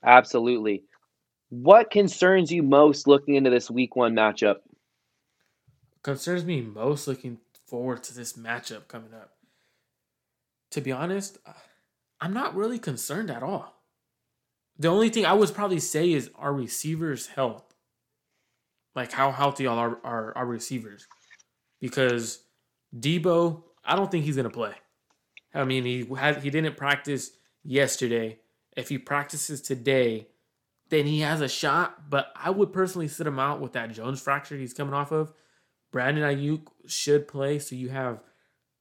Absolutely. What concerns you most looking into this week one matchup? Concerns me most looking forward to this matchup coming up. To be honest, uh, I'm not really concerned at all. The only thing I would probably say is our receivers' health. Like how healthy all our, our, our receivers. Because Deebo, I don't think he's gonna play. I mean, he had he didn't practice yesterday. If he practices today, then he has a shot. But I would personally sit him out with that Jones fracture he's coming off of Brandon Aiyuk should play. So you have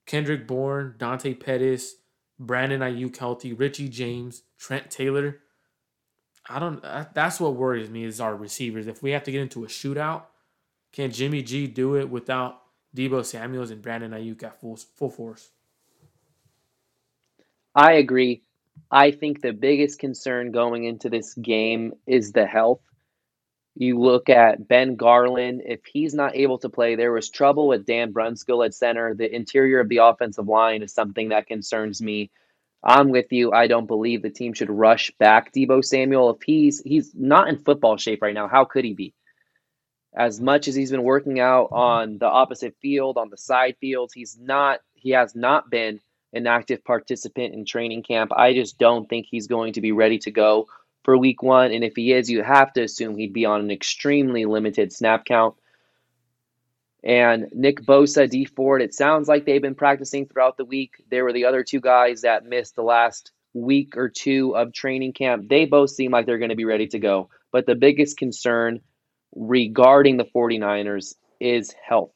Kendrick Bourne, Dante Pettis, Brandon Aiyuk healthy, Richie James, Trent Taylor. I don't. That's what worries me is our receivers. If we have to get into a shootout, can Jimmy G do it without Deebo Samuel's and Brandon Aiyuk at full full force? I agree. I think the biggest concern going into this game is the health you look at Ben Garland, if he's not able to play, there was trouble with Dan Brunskill at center. The interior of the offensive line is something that concerns me. I'm with you. I don't believe the team should rush back Deebo Samuel. If he's he's not in football shape right now, how could he be? As much as he's been working out on the opposite field, on the side fields, he's not he has not been an active participant in training camp. I just don't think he's going to be ready to go for week one. And if he is, you have to assume he'd be on an extremely limited snap count. And Nick Bosa, Dee Ford, it sounds like they've been practicing throughout the week. There were the other two guys that missed the last week or two of training camp. They both seem like they're going to be ready to go. But the biggest concern regarding the 49ers is health.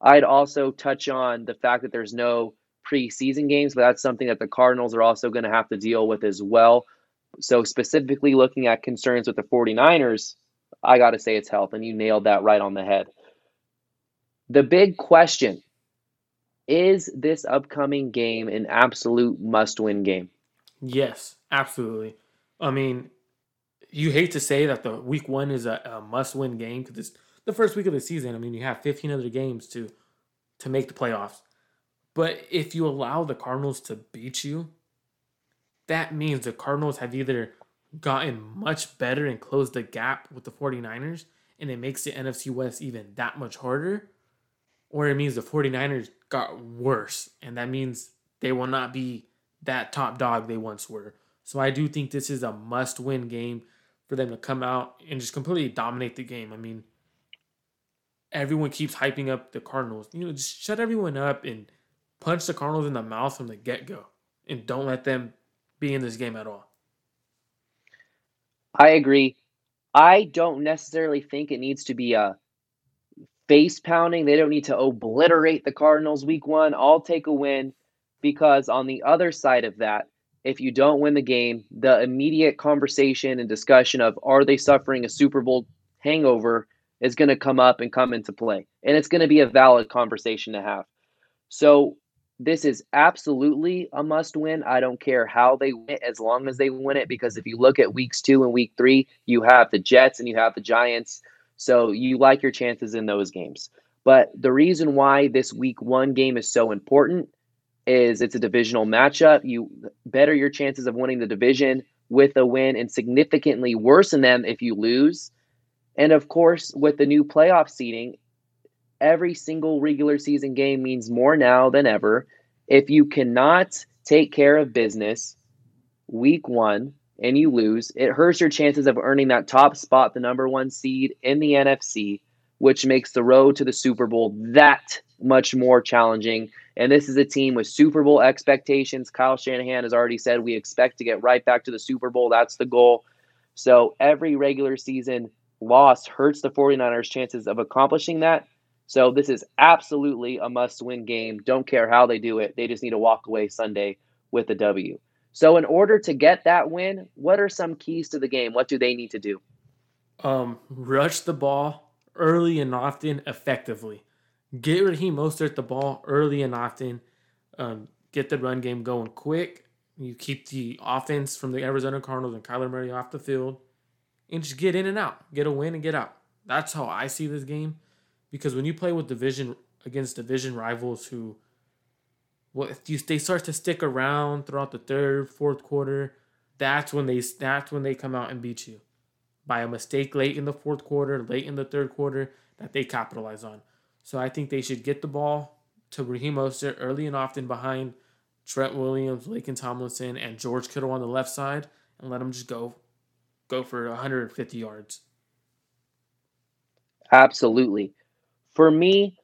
I'd also touch on the fact that there's no preseason games, but that's something that the Cardinals are also going to have to deal with as well. So, specifically looking at concerns with the 49ers, I got to say it's health, and you nailed that right on the head. The big question is this upcoming game an absolute must win game? Yes, absolutely. I mean, you hate to say that the week one is a, a must win game because it's the first week of the season. I mean, you have 15 other games to to make the playoffs. But if you allow the Cardinals to beat you, that means the Cardinals have either gotten much better and closed the gap with the 49ers, and it makes the NFC West even that much harder, or it means the 49ers got worse, and that means they will not be that top dog they once were. So I do think this is a must win game for them to come out and just completely dominate the game. I mean, everyone keeps hyping up the Cardinals. You know, just shut everyone up and punch the Cardinals in the mouth from the get go and don't let them be in this game at all. I agree. I don't necessarily think it needs to be a face pounding. They don't need to obliterate the Cardinals week one. I'll take a win because on the other side of that, if you don't win the game, the immediate conversation and discussion of are they suffering a Super Bowl hangover is going to come up and come into play. And it's going to be a valid conversation to have. So this is absolutely a must win. I don't care how they win it, as long as they win it, because if you look at weeks two and week three, you have the Jets and you have the Giants. So you like your chances in those games. But the reason why this week one game is so important is it's a divisional matchup. You better your chances of winning the division with a win and significantly worsen them if you lose. And of course, with the new playoff seating, every single regular season game means more now than ever. If you cannot take care of business week one and you lose, it hurts your chances of earning that top spot, the number one seed in the NFC, which makes the road to the Super Bowl that much more challenging. And this is a team with Super Bowl expectations. Kyle Shanahan has already said we expect to get right back to the Super Bowl. That's the goal. So every regular season loss hurts the 49ers' chances of accomplishing that. So this is absolutely a must win game. Don't care how they do it. They just need to walk away Sunday with a W. So in order to get that win, what are some keys to the game? What do they need to do? Um, rush the ball early and often effectively. Get Raheem Mostert the ball early and often. Um, get the run game going quick. You keep the offense from the Arizona Cardinals and Kyler Murray off the field. And just get in and out. Get a win and get out. That's how I see this game because when you play with division against division rivals who if you they start to stick around throughout the third fourth quarter that's when they that's when they come out and beat you by a mistake late in the fourth quarter late in the third quarter that they capitalize on so i think they should get the ball to Raheem Mostert early and often behind Trent Williams, Laken Tomlinson, and George Kittle on the left side, and let them just go, go for 150 yards. Absolutely. For me,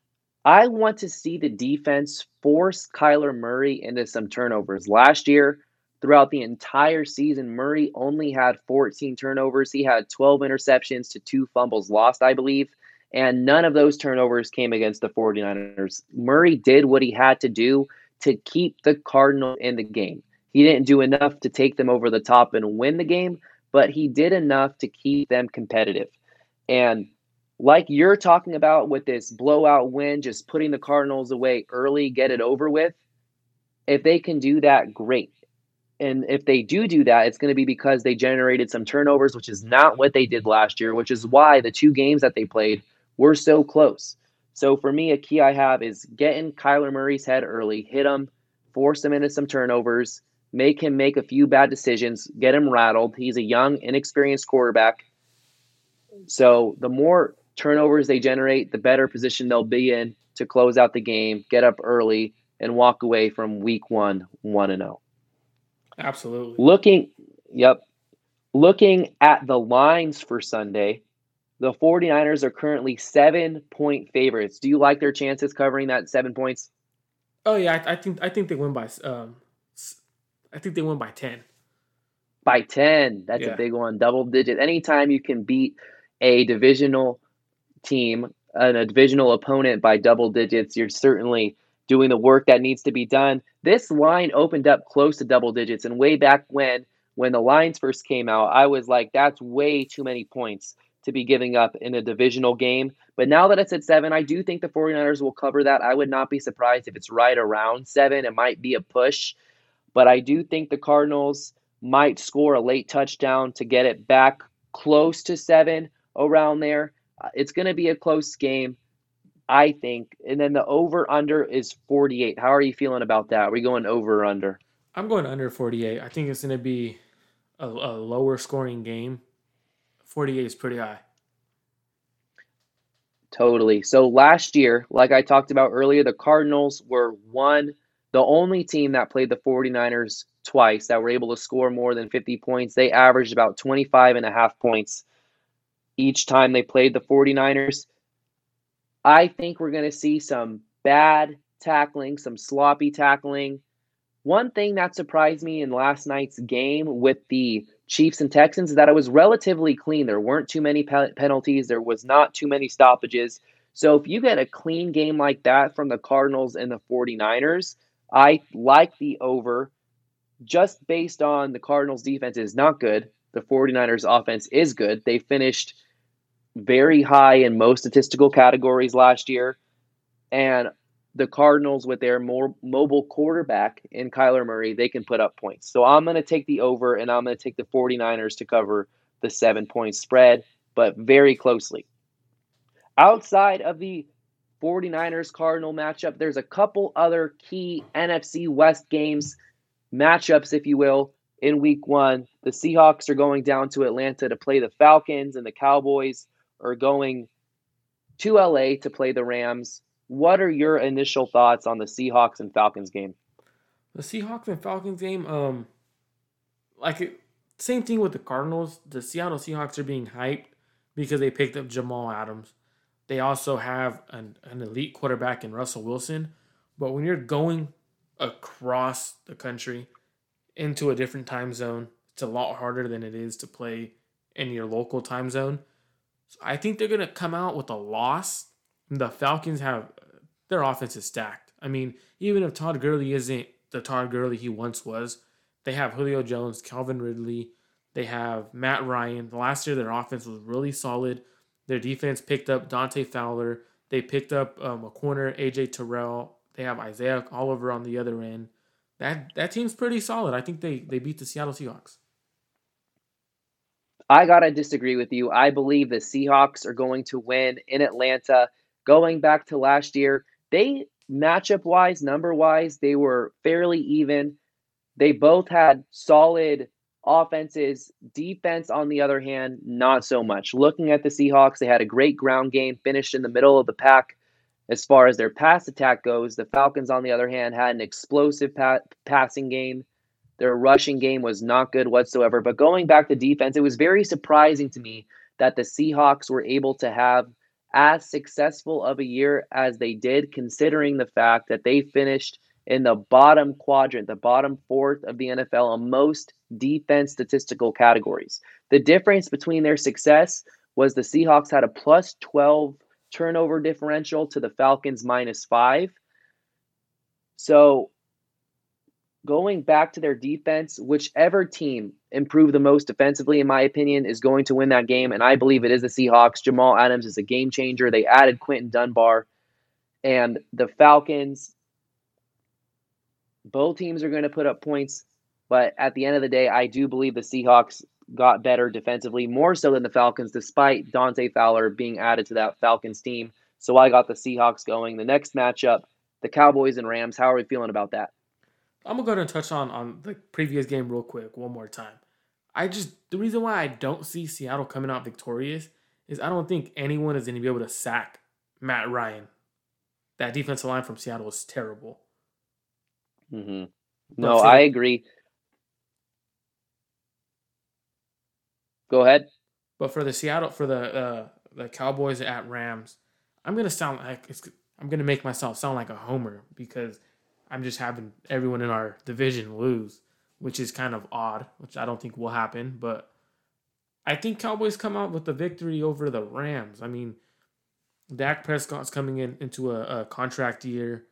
I want to see the defense force Kyler Murray into some turnovers. Last year, throughout the entire season, Murray only had 14 turnovers. He had 12 interceptions to two fumbles lost, I believe. And none of those turnovers came against the 49ers. Murray did what he had to do to keep the Cardinals in the game. He didn't do enough to take them over the top and win the game, but he did enough to keep them competitive. And like you're talking about with this blowout win, just putting the Cardinals away early, get it over with. If they can do that, great. And if they do do that, it's going to be because they generated some turnovers, which is not what they did last year, which is why the two games that they played were so close. So for me, a key I have is getting Kyler Murray's head early, hit him, force him into some turnovers, make him make a few bad decisions, get him rattled. He's a young, inexperienced quarterback. So the more turnovers they generate, the better position they'll be in to close out the game, get up early, and walk away from week one 1 and 0. Absolutely. Looking, yep. Looking at the lines for Sunday, the 49ers are currently seven point favorites. Do you like their chances covering that seven points? Oh yeah, I, I think I think they win by um, I think they win by ten. by 10. That's Yeah. a big one. Double digit. Anytime you can beat a divisional team and a divisional opponent by double digits, you're certainly doing the work that needs to be done. This line opened up close to double digits. And way back when, when the lines first came out, I was like, that's way too many points to be giving up in a divisional game. But now that it's at seven, I do think the 49ers will cover that. I would not be surprised if it's right around seven. It might be a push. But I do think the Cardinals might score a late touchdown to get it back close to seven around there. Uh, It's going to be a close game, I think. And then the over under is 48. How are you feeling about that? Are we going over or under? I'm going under 48. I think it's going to be a, a lower scoring game. 48 is pretty high. Totally. So last year, like I talked about earlier, the Cardinals were one, the only team that played the 49ers twice that were able to score more than 50 points. They averaged about 25 and a half points each time they played the 49ers. I think we're going to see some bad tackling, some sloppy tackling. One thing that surprised me in last night's game with the Chiefs and Texans is that it was relatively clean. There weren't too many pe- penalties, there was not too many stoppages. So if you get a clean game like that from the Cardinals and the 49ers, I like the over just based on the Cardinals defense is not good. The 49ers offense is good. They finished very high in most statistical categories last year. And the Cardinals, with their more mobile quarterback in Kyler Murray, they can put up points. So I'm going to take the over and I'm going to take the 49ers to cover the seven point spread, but very closely. Outside of the 49ers Cardinal matchup, there's a couple other key NFC West games, matchups, if you will, in week one. The Seahawks are going down to Atlanta to play the Falcons, and the Cowboys are going to LA to play the Rams. What are your initial thoughts on the Seahawks and Falcons game? The Seahawks and Falcons game, um, like same thing with the Cardinals. The Seattle Seahawks are being hyped because they picked up Jamal Adams. They also have an, an elite quarterback in Russell Wilson. But when you're going across the country into a different time zone, it's a lot harder than it is to play in your local time zone. So I think they're gonna come out with a loss. The Falcons have their offense is stacked. I mean, even if Todd Gurley isn't the Todd Gurley he once was, they have Julio Jones, Calvin Ridley, they have Matt Ryan. Last year their offense was really solid. Their defense picked up Dante Fowler. They picked up um, a corner, AJ Terrell. They have Isaiah Oliver on the other end. That that team's pretty solid. I think they they beat the Seattle Seahawks. I got to disagree with you. I believe the Seahawks are going to win in Atlanta. Going back to last year, they matchup wise, number wise, they were fairly even. They both had solid offenses. Defense, on the other hand, not so much. Looking at the Seahawks, they had a great ground game, finished in the middle of the pack as far as their pass attack goes. The Falcons, on the other hand, had an explosive pa- passing game. Their rushing game was not good whatsoever. But going back to defense, it was very surprising to me that the Seahawks were able to have as successful of a year as they did, considering the fact that they finished in the bottom quadrant, the bottom fourth of the NFL on most defense statistical categories. The difference between their success was the Seahawks had a plus 12 turnover differential to the Falcons minus five. So going back to their defense, whichever team improved the most defensively, in my opinion, is going to win that game. And I believe it is the Seahawks. Jamal Adams is a game changer. They added Quinton Dunbar. And the Falcons, both teams are going to put up points. But at the end of the day, I do believe the Seahawks got better defensively, more so than the Falcons, despite Dante Fowler being added to that Falcons team. So I got the Seahawks going. The next matchup, the Cowboys and Rams. How are we feeling about that? I'm gonna go ahead and touch on on the previous game real quick one more time. I just the reason why I don't see Seattle coming out victorious is I don't think anyone is gonna be able to sack Matt Ryan. That defensive line from Seattle is terrible. Mm-hmm. No, I agree. Go ahead. But for the Seattle for the uh, the Cowboys at Rams, I'm gonna sound like it's, I'm gonna make myself sound like a homer because I'm just having everyone in our division lose. which is kind of odd, which I don't think will happen. But I think Cowboys come out with the victory over the Rams. I mean, Dak Prescott's coming in into a, a contract year.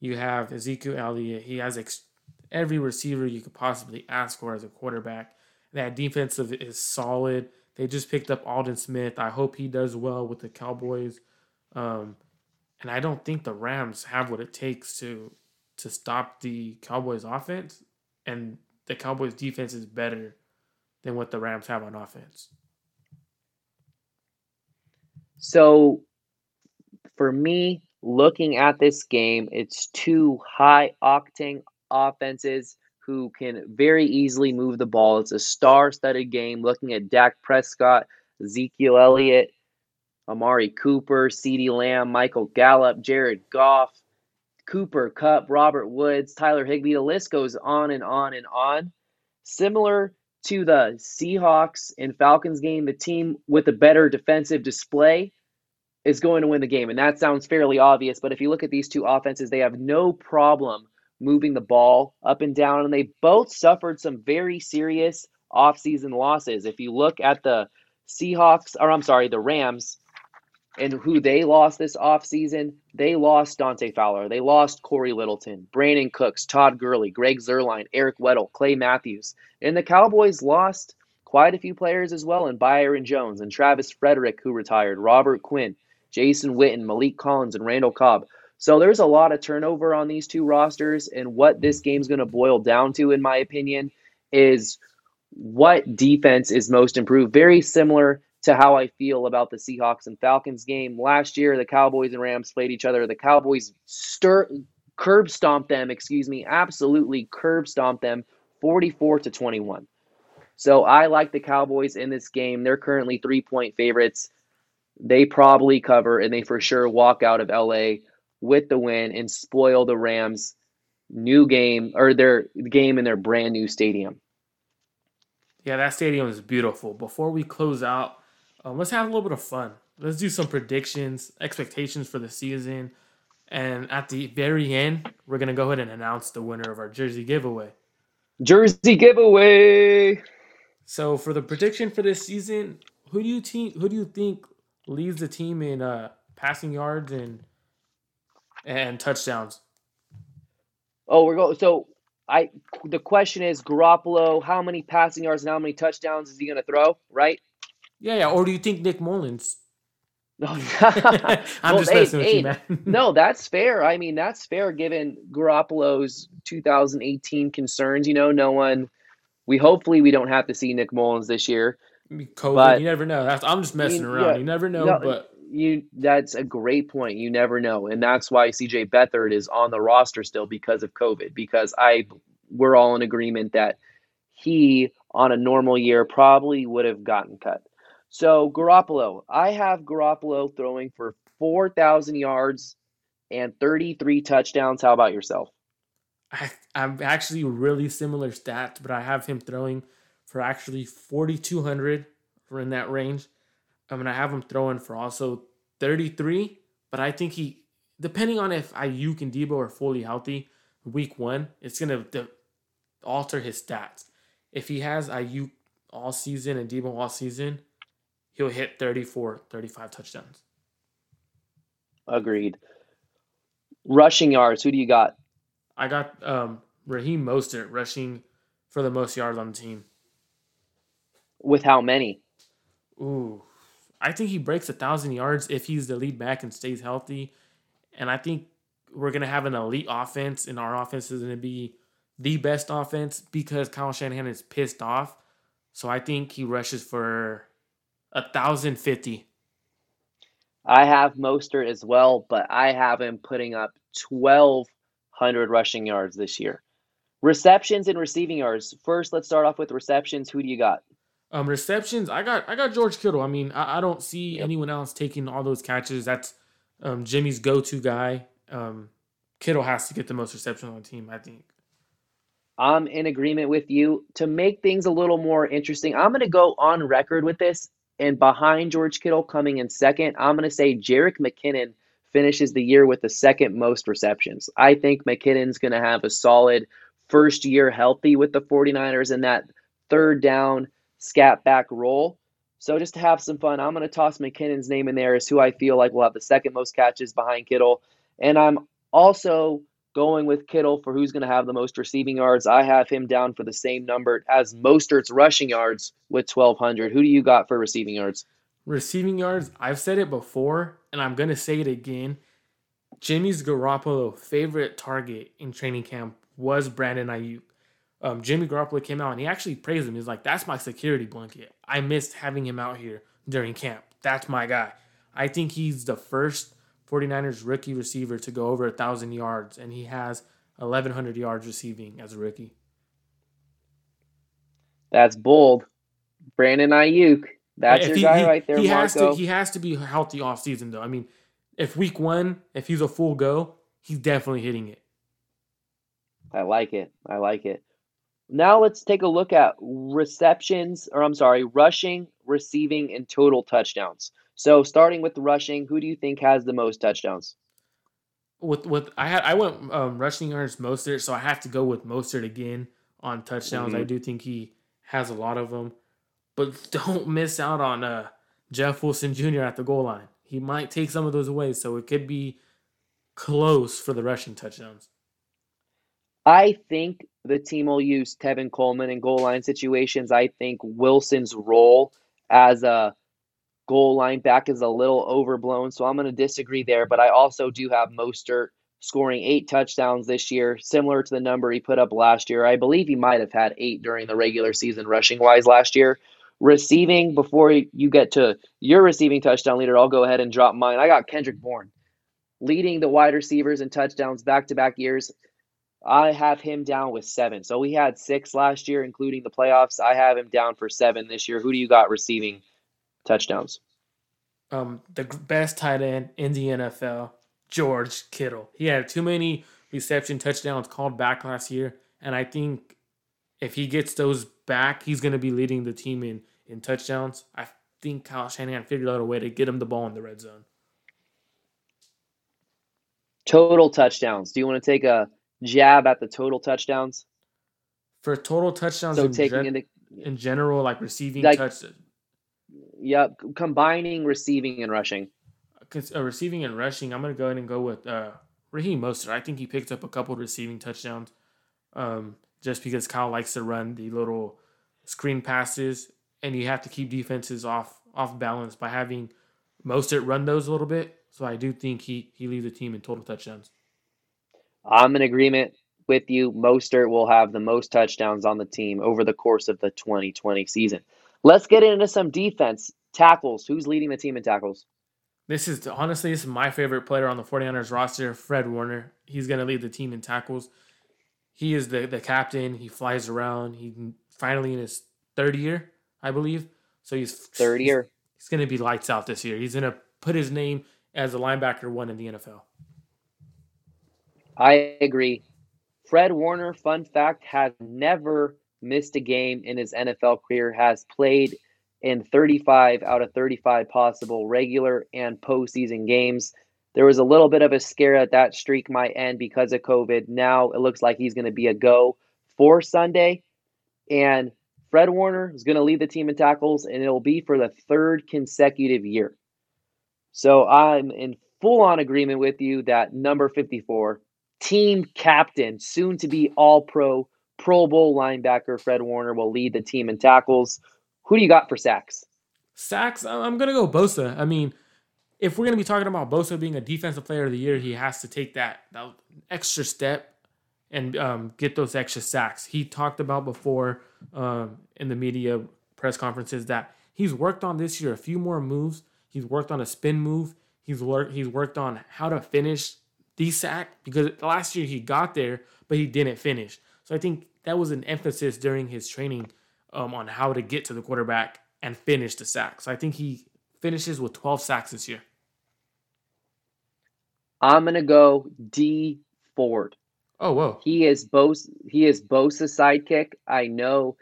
You have Ezekiel Elliott. He has ex- every receiver you could possibly ask for as a quarterback. That defensive is solid. They just picked up Aldon Smith. I hope he does well with the Cowboys. Um, and I don't think the Rams have what it takes to to stop the Cowboys offense. And the Cowboys defense is better than what the Rams have on offense. So for me, looking at this game, it's two high octane offenses who can very easily move the ball. It's a star studded game looking at Dak Prescott, Ezekiel Elliott, Amari Cooper, CeeDee Lamb, Michael Gallup, Jared Goff, Cooper Kupp, Robert Woods, Tyler Higbee. The list goes on and on and on. Similar to the Seahawks and Falcons game, the team with a better defensive display is going to win the game. And that sounds fairly obvious, but if you look at these two offenses, they have no problem moving the ball up and down, and they both suffered some very serious offseason losses. If you look at the Seahawks, or I'm sorry, the Rams, and who they lost this offseason, they lost Dante Fowler. They lost Cory Littleton, Brandin Cooks, Todd Gurley, Greg Zuerlein, Eric Weddle, Clay Matthews. And the Cowboys lost quite a few players as well, and Byron Jones and Travis Frederick, who retired, Robert Quinn, Jason Witten, Maliek Collins, and Randall Cobb. So there's a lot of turnover on these two rosters, and what this game's going to boil down to, in my opinion, is what defense is most improved. Very similar to how I feel about the Seahawks and Falcons game last year. The Cowboys and Rams played each other. The Cowboys stir curb stomped them. Excuse me, absolutely curb stomped them, 44 to 21. So I like the Cowboys in this game. They're currently three point favorites. They probably cover and they for sure walk out of LA with the win and spoil the Rams' new game or their game in their brand new stadium. Yeah, that stadium is beautiful. Before we close out, um, let's have a little bit of fun. Let's do some predictions, expectations for the season. And at the very end, we're going to go ahead and announce the winner of our jersey giveaway. Jersey giveaway. So for the prediction for this season, who do you team who do you think leads the team in uh, passing yards and and touchdowns? Oh, we're going. So I the question is Garoppolo, how many passing yards and how many touchdowns is he going to throw? Right? Yeah, yeah. Or do you think Nick Mullens? I'm [LAUGHS] I'm just [LAUGHS] messing with you, man. [LAUGHS] no, that's fair. I mean, that's fair given Garoppolo's 2018 concerns. You know, no one. We hopefully we don't have to see Nick Mullens this year. COVID, But- you never know. That's, I'm just messing I mean, around. yeah. you never know, No, but You that's a great point. You never know, and that's why CJ Beathard is on the roster still because of COVID. Because I we're all in agreement that he on a normal year probably would have gotten cut. So Garoppolo, I have Garoppolo throwing for four thousand yards and thirty three touchdowns. How about yourself? I, I'm actually really similar stats, but I have him throwing for actually 4,200 or in that range. I mean, I have him throwing for also 33, but I think he, depending on if Aiyuk and Deebo are fully healthy week one, it's going to alter his stats. If he has Aiyuk all season and Deebo all season, he'll hit 34, 35 touchdowns. Agreed. Rushing yards. Who do you got? I got um, Raheem Mostert rushing for the most yards on the team. With how many? Ooh, I think he breaks a thousand yards if he's the lead back and stays healthy. And I think we're gonna have an elite offense, and our offense is gonna be the best offense because Kyle Shanahan is pissed off. So I think he rushes for thousand fifty. I have Mostert as well, but I have him putting up 1,200 rushing yards this year. Receptions and receiving yards. First, let's start off with receptions. Who do you got? Um, receptions. I got I got George Kittle. I mean, I, I don't see Yep. anyone else taking all those catches. That's um, Jimmy's go-to guy. Um, Kittle has to get the most receptions on the team. I think. I'm in agreement with you. To make things a little more interesting, I'm going to go on record with this. And behind George Kittle coming in second, I'm going to say Jerick McKinnon finishes the year with the second most receptions. I think McKinnon's going to have a solid first year healthy with the 49ers in that third down scat back role. So just to have some fun, I'm going to toss McKinnon's name in there as who I feel like will have the second most catches behind Kittle. And I'm also going with Kittle for who's going to have the most receiving yards. I have him down for the same number as Mostert's rushing yards with 1,200. Who do you got for receiving yards? Receiving yards, I've said it before, and I'm going to say it again. Jimmy's Garoppolo favorite target in training camp was Brandon Aiyuk. Um, Jimmy Garoppolo came out and he actually praised him. He's like, "That's my security blanket. I missed having him out here during camp. That's my guy." I think he's the first 49ers rookie receiver to go over a thousand yards, and he has 1,100 yards receiving as a rookie. That's bold. Brandon Aiyuk. That's If your he, guy he- right there, he has Marco. to he has to be healthy off season though. I mean, if week one, if he's a full go, he's definitely hitting it. I like it. I like it. Now let's take a look at receptions, or I'm sorry, rushing, receiving, and total touchdowns. So starting with the rushing, who do you think has the most touchdowns? With with I had I went um, rushing yards Mostert, so I have to go with Mostert again on touchdowns. I Mhm. do think he has a lot of them, but [LAUGHS] don't miss out on uh, Jeff Wilson Jr. at the goal line. He might take some of those away, so it could be close for the rushing touchdowns. I think the team will use Tevin Coleman in goal line situations. I think Wilson's role as a goal line back is a little overblown, so I'm going to disagree there. But I also do have Mostert scoring eight touchdowns this year, similar to the number he put up last year. I believe he might have had eight during the regular season rushing wise last year. Receiving, before you get to your receiving touchdown leader, I'll go ahead and drop mine. I got Kendrick Bourne leading the wide receivers in touchdowns back to back years. I have him down with seven. So we had six last year, including the playoffs. I have him down for seven this year. Who do you got receiving touchdowns? um, the best tight end in the NFL, George Kittle. He had too many reception touchdowns called back last year, and I think if he gets those back, he's going to be leading the team in in touchdowns. I think Kyle Shanahan figured out a way to get him the ball in the red zone. Total touchdowns. Do you want to take a jab at the total touchdowns? For total touchdowns So in, taking gen- into in general, like receiving Like- touch, yep, combining receiving and rushing. cons- uh, receiving and rushing, I'm going to go ahead and go with uh, Raheem Mostert. I think he picked up a couple receiving touchdowns um, just because Kyle likes to run the little screen passes, and you have to keep defenses off off balance by having Mostert run those a little bit. So I do think he he leads the team in total touchdowns. I'm in agreement with you. Mostert will have the most touchdowns on the team over the course of the 2020 season. Let's get into some defense. Tackles. Who's leading the team in tackles? This is honestly this is my favorite player on the 49ers roster, Fred Warner. He's going to lead the team in tackles. He is the, the captain. He flies around. He finally in his third year, I believe. So he's Third year. He's going to be lights out this year. He's going to put his name as a linebacker one in the NFL. I agree. Fred Warner, fun fact, has never missed a game in his NFL career, has played in 35 out of 35 possible regular and postseason games. There was a little bit of a scare at that streak might end because of COVID. Now it looks like he's going to be a go for Sunday. And Fred Warner is going to lead the team in tackles, and it'll be for the third consecutive year. So I'm in full on agreement with you that number 54, team captain, soon to be all pro, Pro Bowl linebacker Fred Warner will lead the team in tackles. Who do you got for sacks? Sacks, I'm going to go Bosa. I mean, if we're going to be talking about Bosa being a defensive player of the year, he has to take that, that extra step and um, get those extra sacks. He talked about before um, in the media press conferences that he's worked on this year a few more moves. He's worked on a spin move. He's worked. He's worked on how to finish the sack because last year he got there, but he didn't finish. So I think that was an emphasis during his training um, on how to get to the quarterback and finish the sack. So I think he finishes with 12 sacks this year. I'm gonna go Dee Ford. Oh whoa! He is Bose. He is Bosa's sidekick. I know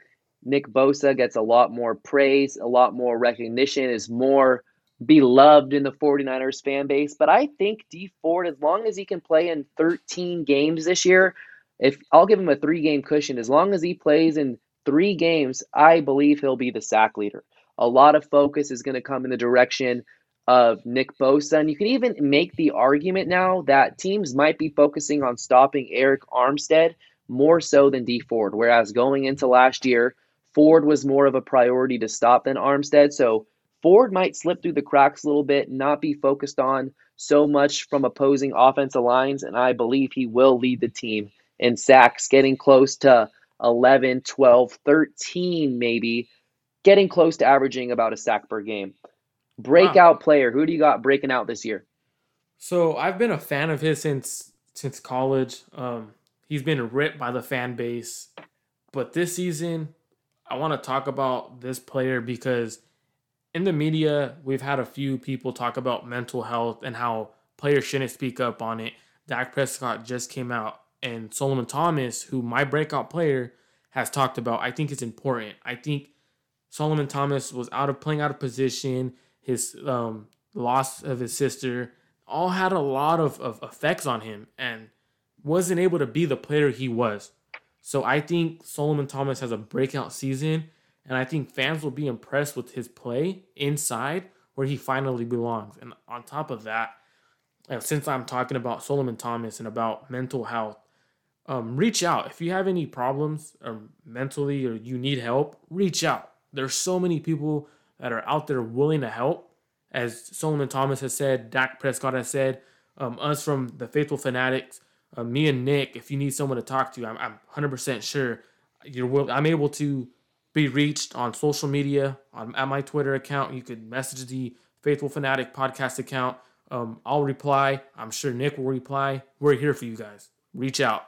Nick Bosa gets a lot more praise, a lot more recognition, is more beloved in the 49ers fan base. But I think Dee Ford, as long as he can play in 13 games this year, if I'll give him a three game cushion, as long as he plays in three games, I believe he'll be the sack leader. A lot of focus is going to come in the direction of Nick Bosa. And you can even make the argument now that teams might be focusing on stopping Arik Armstead more so than Dee Ford. Whereas going into last year, Ford was more of a priority to stop than Armstead. So Ford might slip through the cracks a little bit, not be focused on so much from opposing offensive lines. And I believe he will lead the team in sacks, getting close to 11, 12, 13 maybe, getting close to averaging about a sack per game. Breakout wow. player, who do you got breaking out this year? So I've been a fan of his since since college. Um, he's been ripped by the fan base, but this season, I want to talk about this player because in the media we've had a few people talk about mental health and how players shouldn't speak up on it. Dak Prescott just came out and Solomon Thomas, who my breakout player has talked about, I think it's important. I think Solomon Thomas was out of playing out of position. His um, loss of his sister all had a lot of, of effects on him and wasn't able to be the player he was. So I think Solomon Thomas has a breakout season, and I think fans will be impressed with his play inside where he finally belongs. And on top of that, since I'm talking about Solomon Thomas and about mental health, um, reach out. If you have any problems um, mentally or you need help, reach out. There's so many people that are out there willing to help. As Solomon Thomas has said, Dak Prescott has said, um, us from the Faithful Fanatics, uh, me and Nick, if you need someone to talk to, I'm, I'm 100% sure you're will, I'm able to be reached on social media, on at my Twitter account. You could message the Faithful Fanatic podcast account. Um, I'll reply. I'm sure Nick will reply. We're here for you guys. Reach out.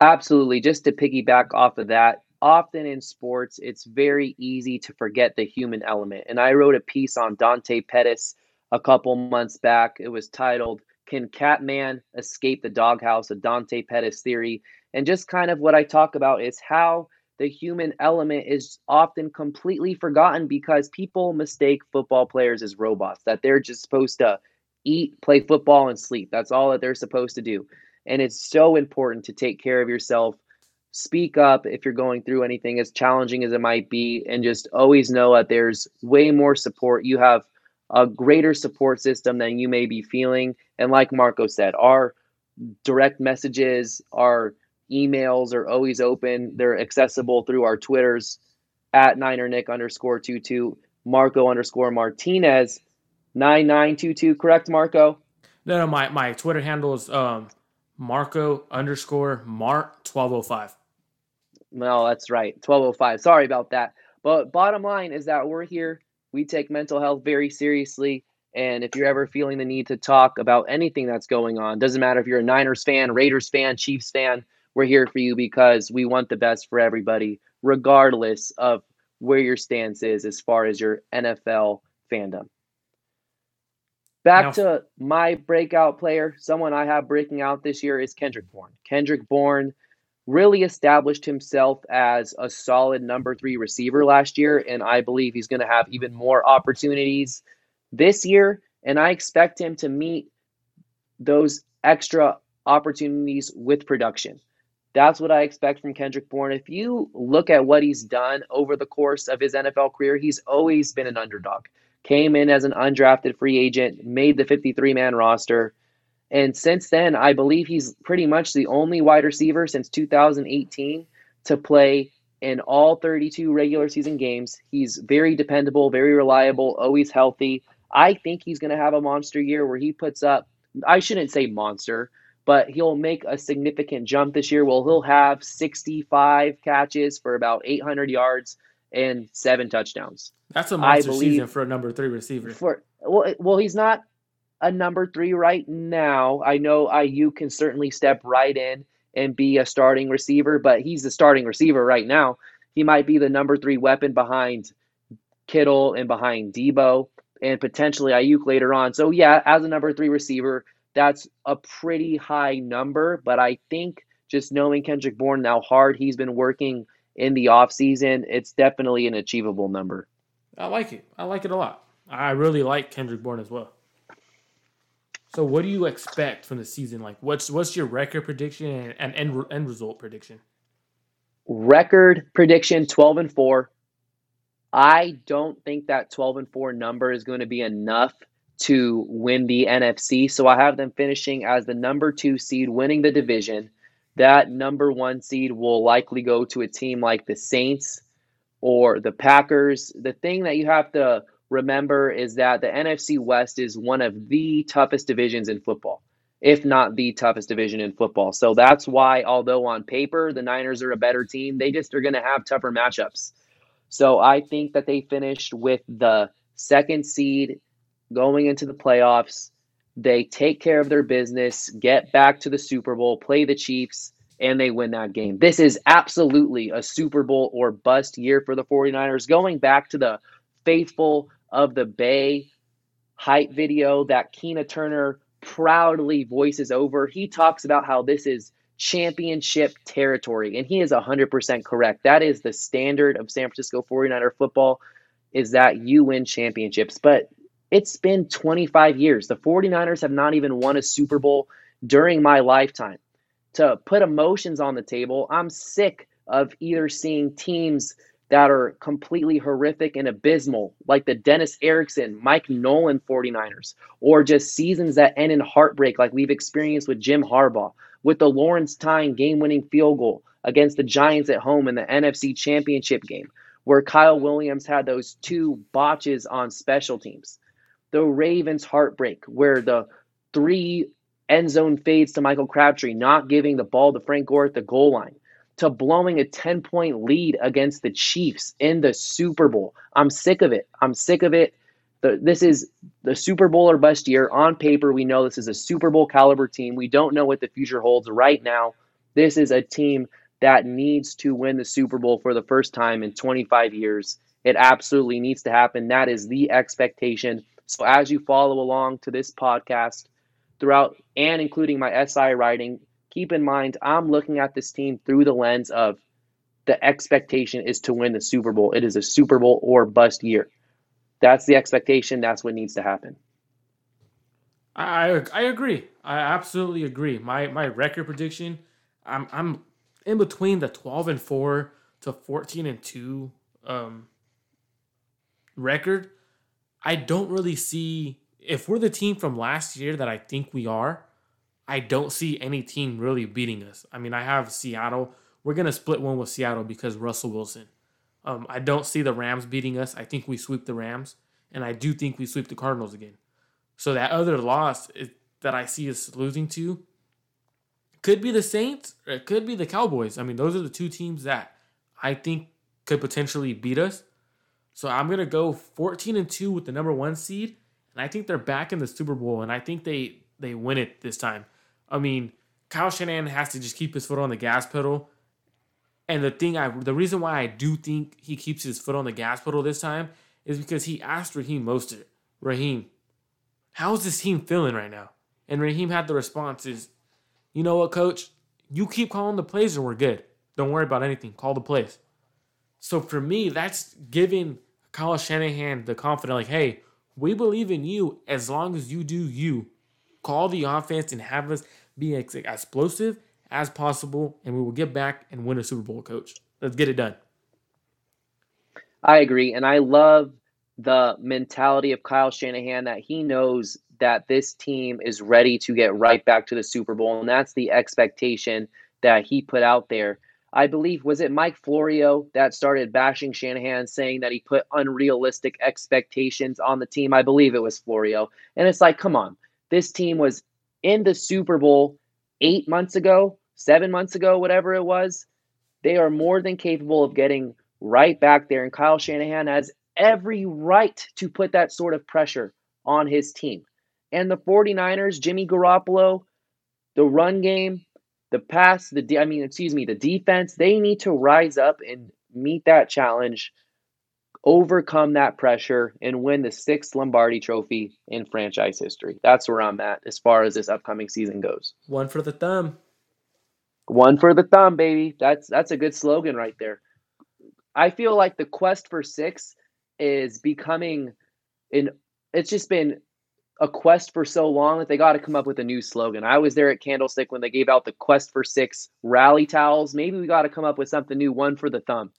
Absolutely. Just to piggyback off of that, often in sports, it's very easy to forget the human element. And I wrote a piece on Dante Pettis a couple months back. It was titled, Can Catman Escape the Doghouse? A Dante Pettis Theory. And just kind of what I talk about is how the human element is often completely forgotten because people mistake football players as robots, that they're just supposed to eat, play football, and sleep. That's all that they're supposed to do. And it's so important to take care of yourself. Speak up if you're going through anything as challenging as it might be, and just always know that there's way more support. You have a greater support system than you may be feeling. And like Marco said, our direct messages, our emails are always open. They're accessible through our Twitters at Niner Nick underscore two two, Marco underscore Martinez nine nine two two. Correct, Marco? No, no, my my Twitter handle is um Marco underscore Mart twelve oh five. No, that's right. Twelve oh five. Sorry about that. But bottom line is that we're here. We take mental health very seriously. And if you're ever feeling the need to talk about anything that's going on, doesn't matter if you're a Niners fan, Raiders fan, Chiefs fan, we're here for you because we want the best for everybody, regardless of where your stance is as far as your NFL fandom. Back now, to my breakout player, someone I have breaking out this year is Kendrick Bourne. Kendrick Bourne really established himself as a solid number three receiver last year, and I believe he's going to have even more opportunities this year. And I expect him to meet those extra opportunities with production. That's what I expect from Kendrick Bourne. If you look at what he's done over the course of his NFL career, he's always been an underdog came in as an undrafted free agent, made the 53 man roster. And since then, I believe he's pretty much the only wide receiver since 2018 to play in all 32 regular season games. He's very dependable, very reliable, always healthy. I think he's going to have a monster year where he puts up, I shouldn't say monster, but he'll make a significant jump this year. Well, he'll have 65 catches for about 800 yards and seven touchdowns. That's a monster season for a number three receiver. For well, well, he's not a number three right now. I know Aiyuk can certainly step right in and be a starting receiver, but he's the starting receiver right now. He might be the number three weapon behind Kittle and behind Deebo and potentially Aiyuk later on. So yeah, as a number three receiver, that's a pretty high number. But I think just knowing Kendrick Bourne, how hard he's been working in the offseason, it's definitely an achievable number. I like it. I like it a lot. I really like Kendrick Bourne as well. So, what do you expect from the season? Like, what's what's your record prediction and, end, end result prediction? Record prediction 12 and 4. I don't think that 12 and 4 number is going to be enough to win the NFC. So I have them finishing as the number two seed, winning the division. That number one seed will likely go to a team like the Saints or the Packers. The thing that you have to remember is that the NFC West is one of the toughest divisions in football, if not the toughest division in football. So that's why, although on paper the Niners are a better team, they just are going to have tougher matchups. So I think that they finished with the second seed going into the playoffs. They take care of their business, get back to the Super Bowl, play the Chiefs, and they win that game. This is absolutely a Super Bowl or bust year for the 49ers. Going back to the faithful of the Bay hype video that Keena Turner proudly voices over. He talks about how this is championship territory, and he is 100% correct. That is the standard of San Francisco 49er football is that you win championships. But it's been 25 years. The 49ers have not even won a Super Bowl during my lifetime. To put emotions on the table, I'm sick of either seeing teams – that are completely horrific and abysmal, like the Dennis Erickson, Mike Nolan 49ers, or just seasons that end in heartbreak, like we've experienced with Jim Harbaugh, with the Lawrence Tynes game winning field goal against the Giants at home in the NFC Championship game, where Kyle Williams had those two botches on special teams. The Ravens heartbreak, where the three end zone fades to Michael Crabtree, not giving the ball to Frank Gore at the goal line to blowing a 10 point lead against the Chiefs in the Super Bowl. I'm sick of it. I'm sick of it. The, this is the Super Bowl or bust year. On paper, we know this is a Super Bowl caliber team. We don't know what the future holds right now. This is a team that needs to win the Super Bowl for the first time in 25 years. It absolutely needs to happen. That is the expectation. So, as you follow along to this podcast throughout and including my SI writing, keep in mind, I'm looking at this team through the lens of the expectation is to win the Super Bowl. It is a Super Bowl or bust year. That's the expectation. That's what needs to happen. I I agree. I absolutely agree. My my record prediction, I'm I'm in between the 12 and 4 to 14 and 2 um record. I don't really see if we're the team from last year that I think we are, I don't see any team really beating us. I mean, I have Seattle. We're gonna split one with Seattle because Russell Wilson. Um, I don't see the Rams beating us. I think we sweep the Rams, and I do think we sweep the Cardinals again. So that other loss is, that I see us losing to could be the Saints or it could be the Cowboys. I mean, those are the two teams that I think could potentially beat us. So I'm gonna go 14 and two with the number one seed, and I think they're back in the Super Bowl, and I think they they win it this time. I mean, Kyle Shanahan has to just keep his foot on the gas pedal. And the thing I the reason why I do think he keeps his foot on the gas pedal this time is because he asked Raheem Mostert, Raheem, how's this team feeling right now? And Raheem had the response is, you know what, coach? You keep calling the plays and we're good. Don't worry about anything. Call the plays. So for me, that's giving Kyle Shanahan the confident, like, hey, we believe in you as long as you do you call the offense and have us be as explosive as possible, and we will get back and win a Super Bowl, coach. Let's get it done. I agree. And I love the mentality of Kyle Shanahan that he knows that this team is ready to get right back to the Super Bowl. And that's the expectation that he put out there. I believe, was it Mike Florio that started bashing Shanahan, saying that he put unrealistic expectations on the team? I believe it was Florio. And it's like, come on. This team was in the Super Bowl eight months ago, seven months ago, whatever it was. They are more than capable of getting right back there. And Kyle Shanahan has every right to put that sort of pressure on his team. And the 49ers, Jimmy Garoppolo, the run game, the pass, the de- I mean, excuse me, the defense, they need to rise up and meet that challenge overcome that pressure and win the sixth Lombardi trophy in franchise history. That's where I'm at as far as this upcoming season goes. One for the thumb. One for the thumb, baby. That's that's a good slogan right there. I feel like the quest for six is becoming an it's just been a quest for so long that they got to come up with a new slogan. I was there at Candlestick when they gave out the Quest for Six rally towels. Maybe we got to come up with something new, one for the thumb.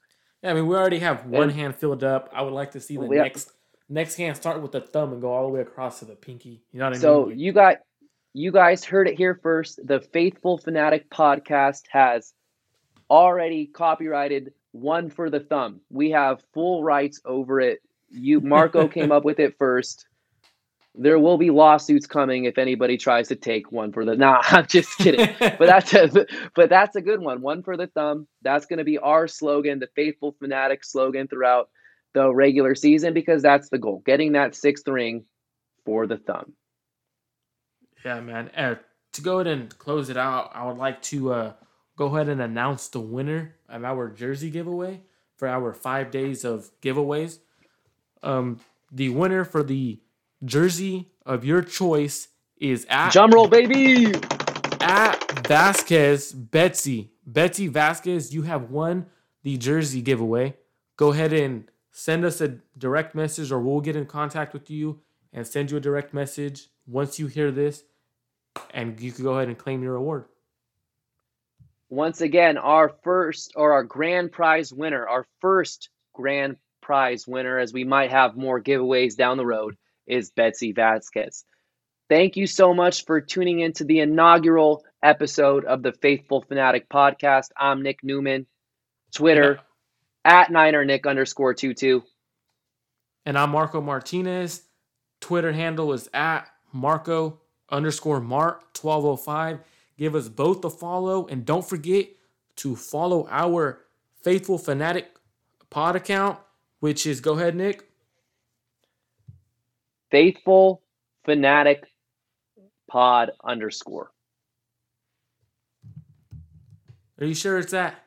Yeah, I mean, we already have one And- hand filled up. I would like to see oh, the Well, yeah. next next hand start with the thumb and go all the way across to the pinky. You know what I So mean? you got you guys heard it here first. The Faithful Fanatic podcast has already copyrighted one for the thumb. We have full rights over it. You Marco [LAUGHS] came up with it first. There will be lawsuits coming if anybody tries to take one for the. Nah, [LAUGHS] I'm just kidding. but [LAUGHS] that's a but that's a good one. One for the thumb. That's going to be our slogan, the faithful fanatic slogan throughout the regular season because that's the goal, getting that sixth ring for the thumb. Yeah, man. Uh, to go ahead and close it out, I would like to uh, go ahead and announce the winner of our jersey giveaway for our five days of giveaways. Um, the winner for the jersey of your choice is at Drum roll, baby. at Vasquez Betsy. Betsy Vasquez, you have won the jersey giveaway. Go ahead and send us a direct message, or we'll get in contact with you and send you a direct message once you hear this, and you can go ahead and claim your award. Once again, our first or our grand prize winner, our first grand prize winner, as we might have more giveaways down the road, is Betsy Vasquez. Thank you so much for tuning into the inaugural episode of the Faithful Fanatic podcast. I'm Nick Newman, Twitter at Niner Nick underscore two two. And I'm Marco Martinez. Twitter handle is at Marco underscore Mart 1205. Give us both a follow and don't forget to follow our Faithful Fanatic pod account, which is go ahead, Nick. Faithful Fanatic Pod underscore. Are you sure it's that?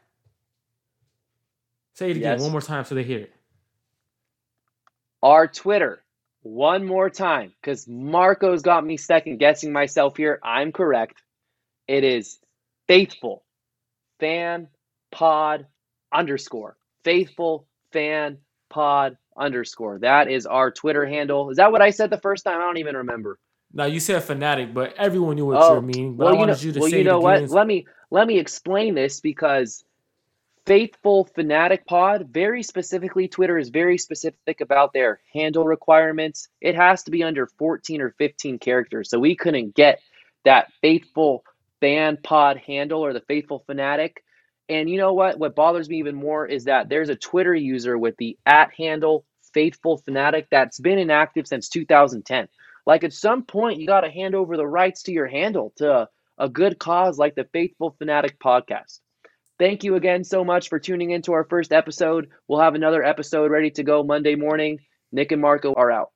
Say it again Yes. one more time so they hear it. Our Twitter, one more time, because Marco's got me second guessing myself here. I'm correct. It is faithful fan pod underscore. Faithful fan pod underscore. That is our Twitter handle. Is that what I said the first time? I don't even remember. Now you said fanatic, but everyone knew what Oh, you're meaning. But well, I you know, wanted you to well, say you know what? Let me let me explain this because Faithful Fanatic Pod, very specifically, Twitter is very specific about their handle requirements. It has to be under 14 or 15 characters. So we couldn't get that Faithful Fan Pod handle or the Faithful Fanatic. And you know what? What bothers me even more is that there's a Twitter user with the at handle Faithful Fanatic that's been inactive since 2010. Like at some point, you got to hand over the rights to your handle to a good cause like the Faithful Fanatic podcast. Thank you again so much for tuning in to our first episode. We'll have another episode ready to go Monday morning. Nick and Marco are out.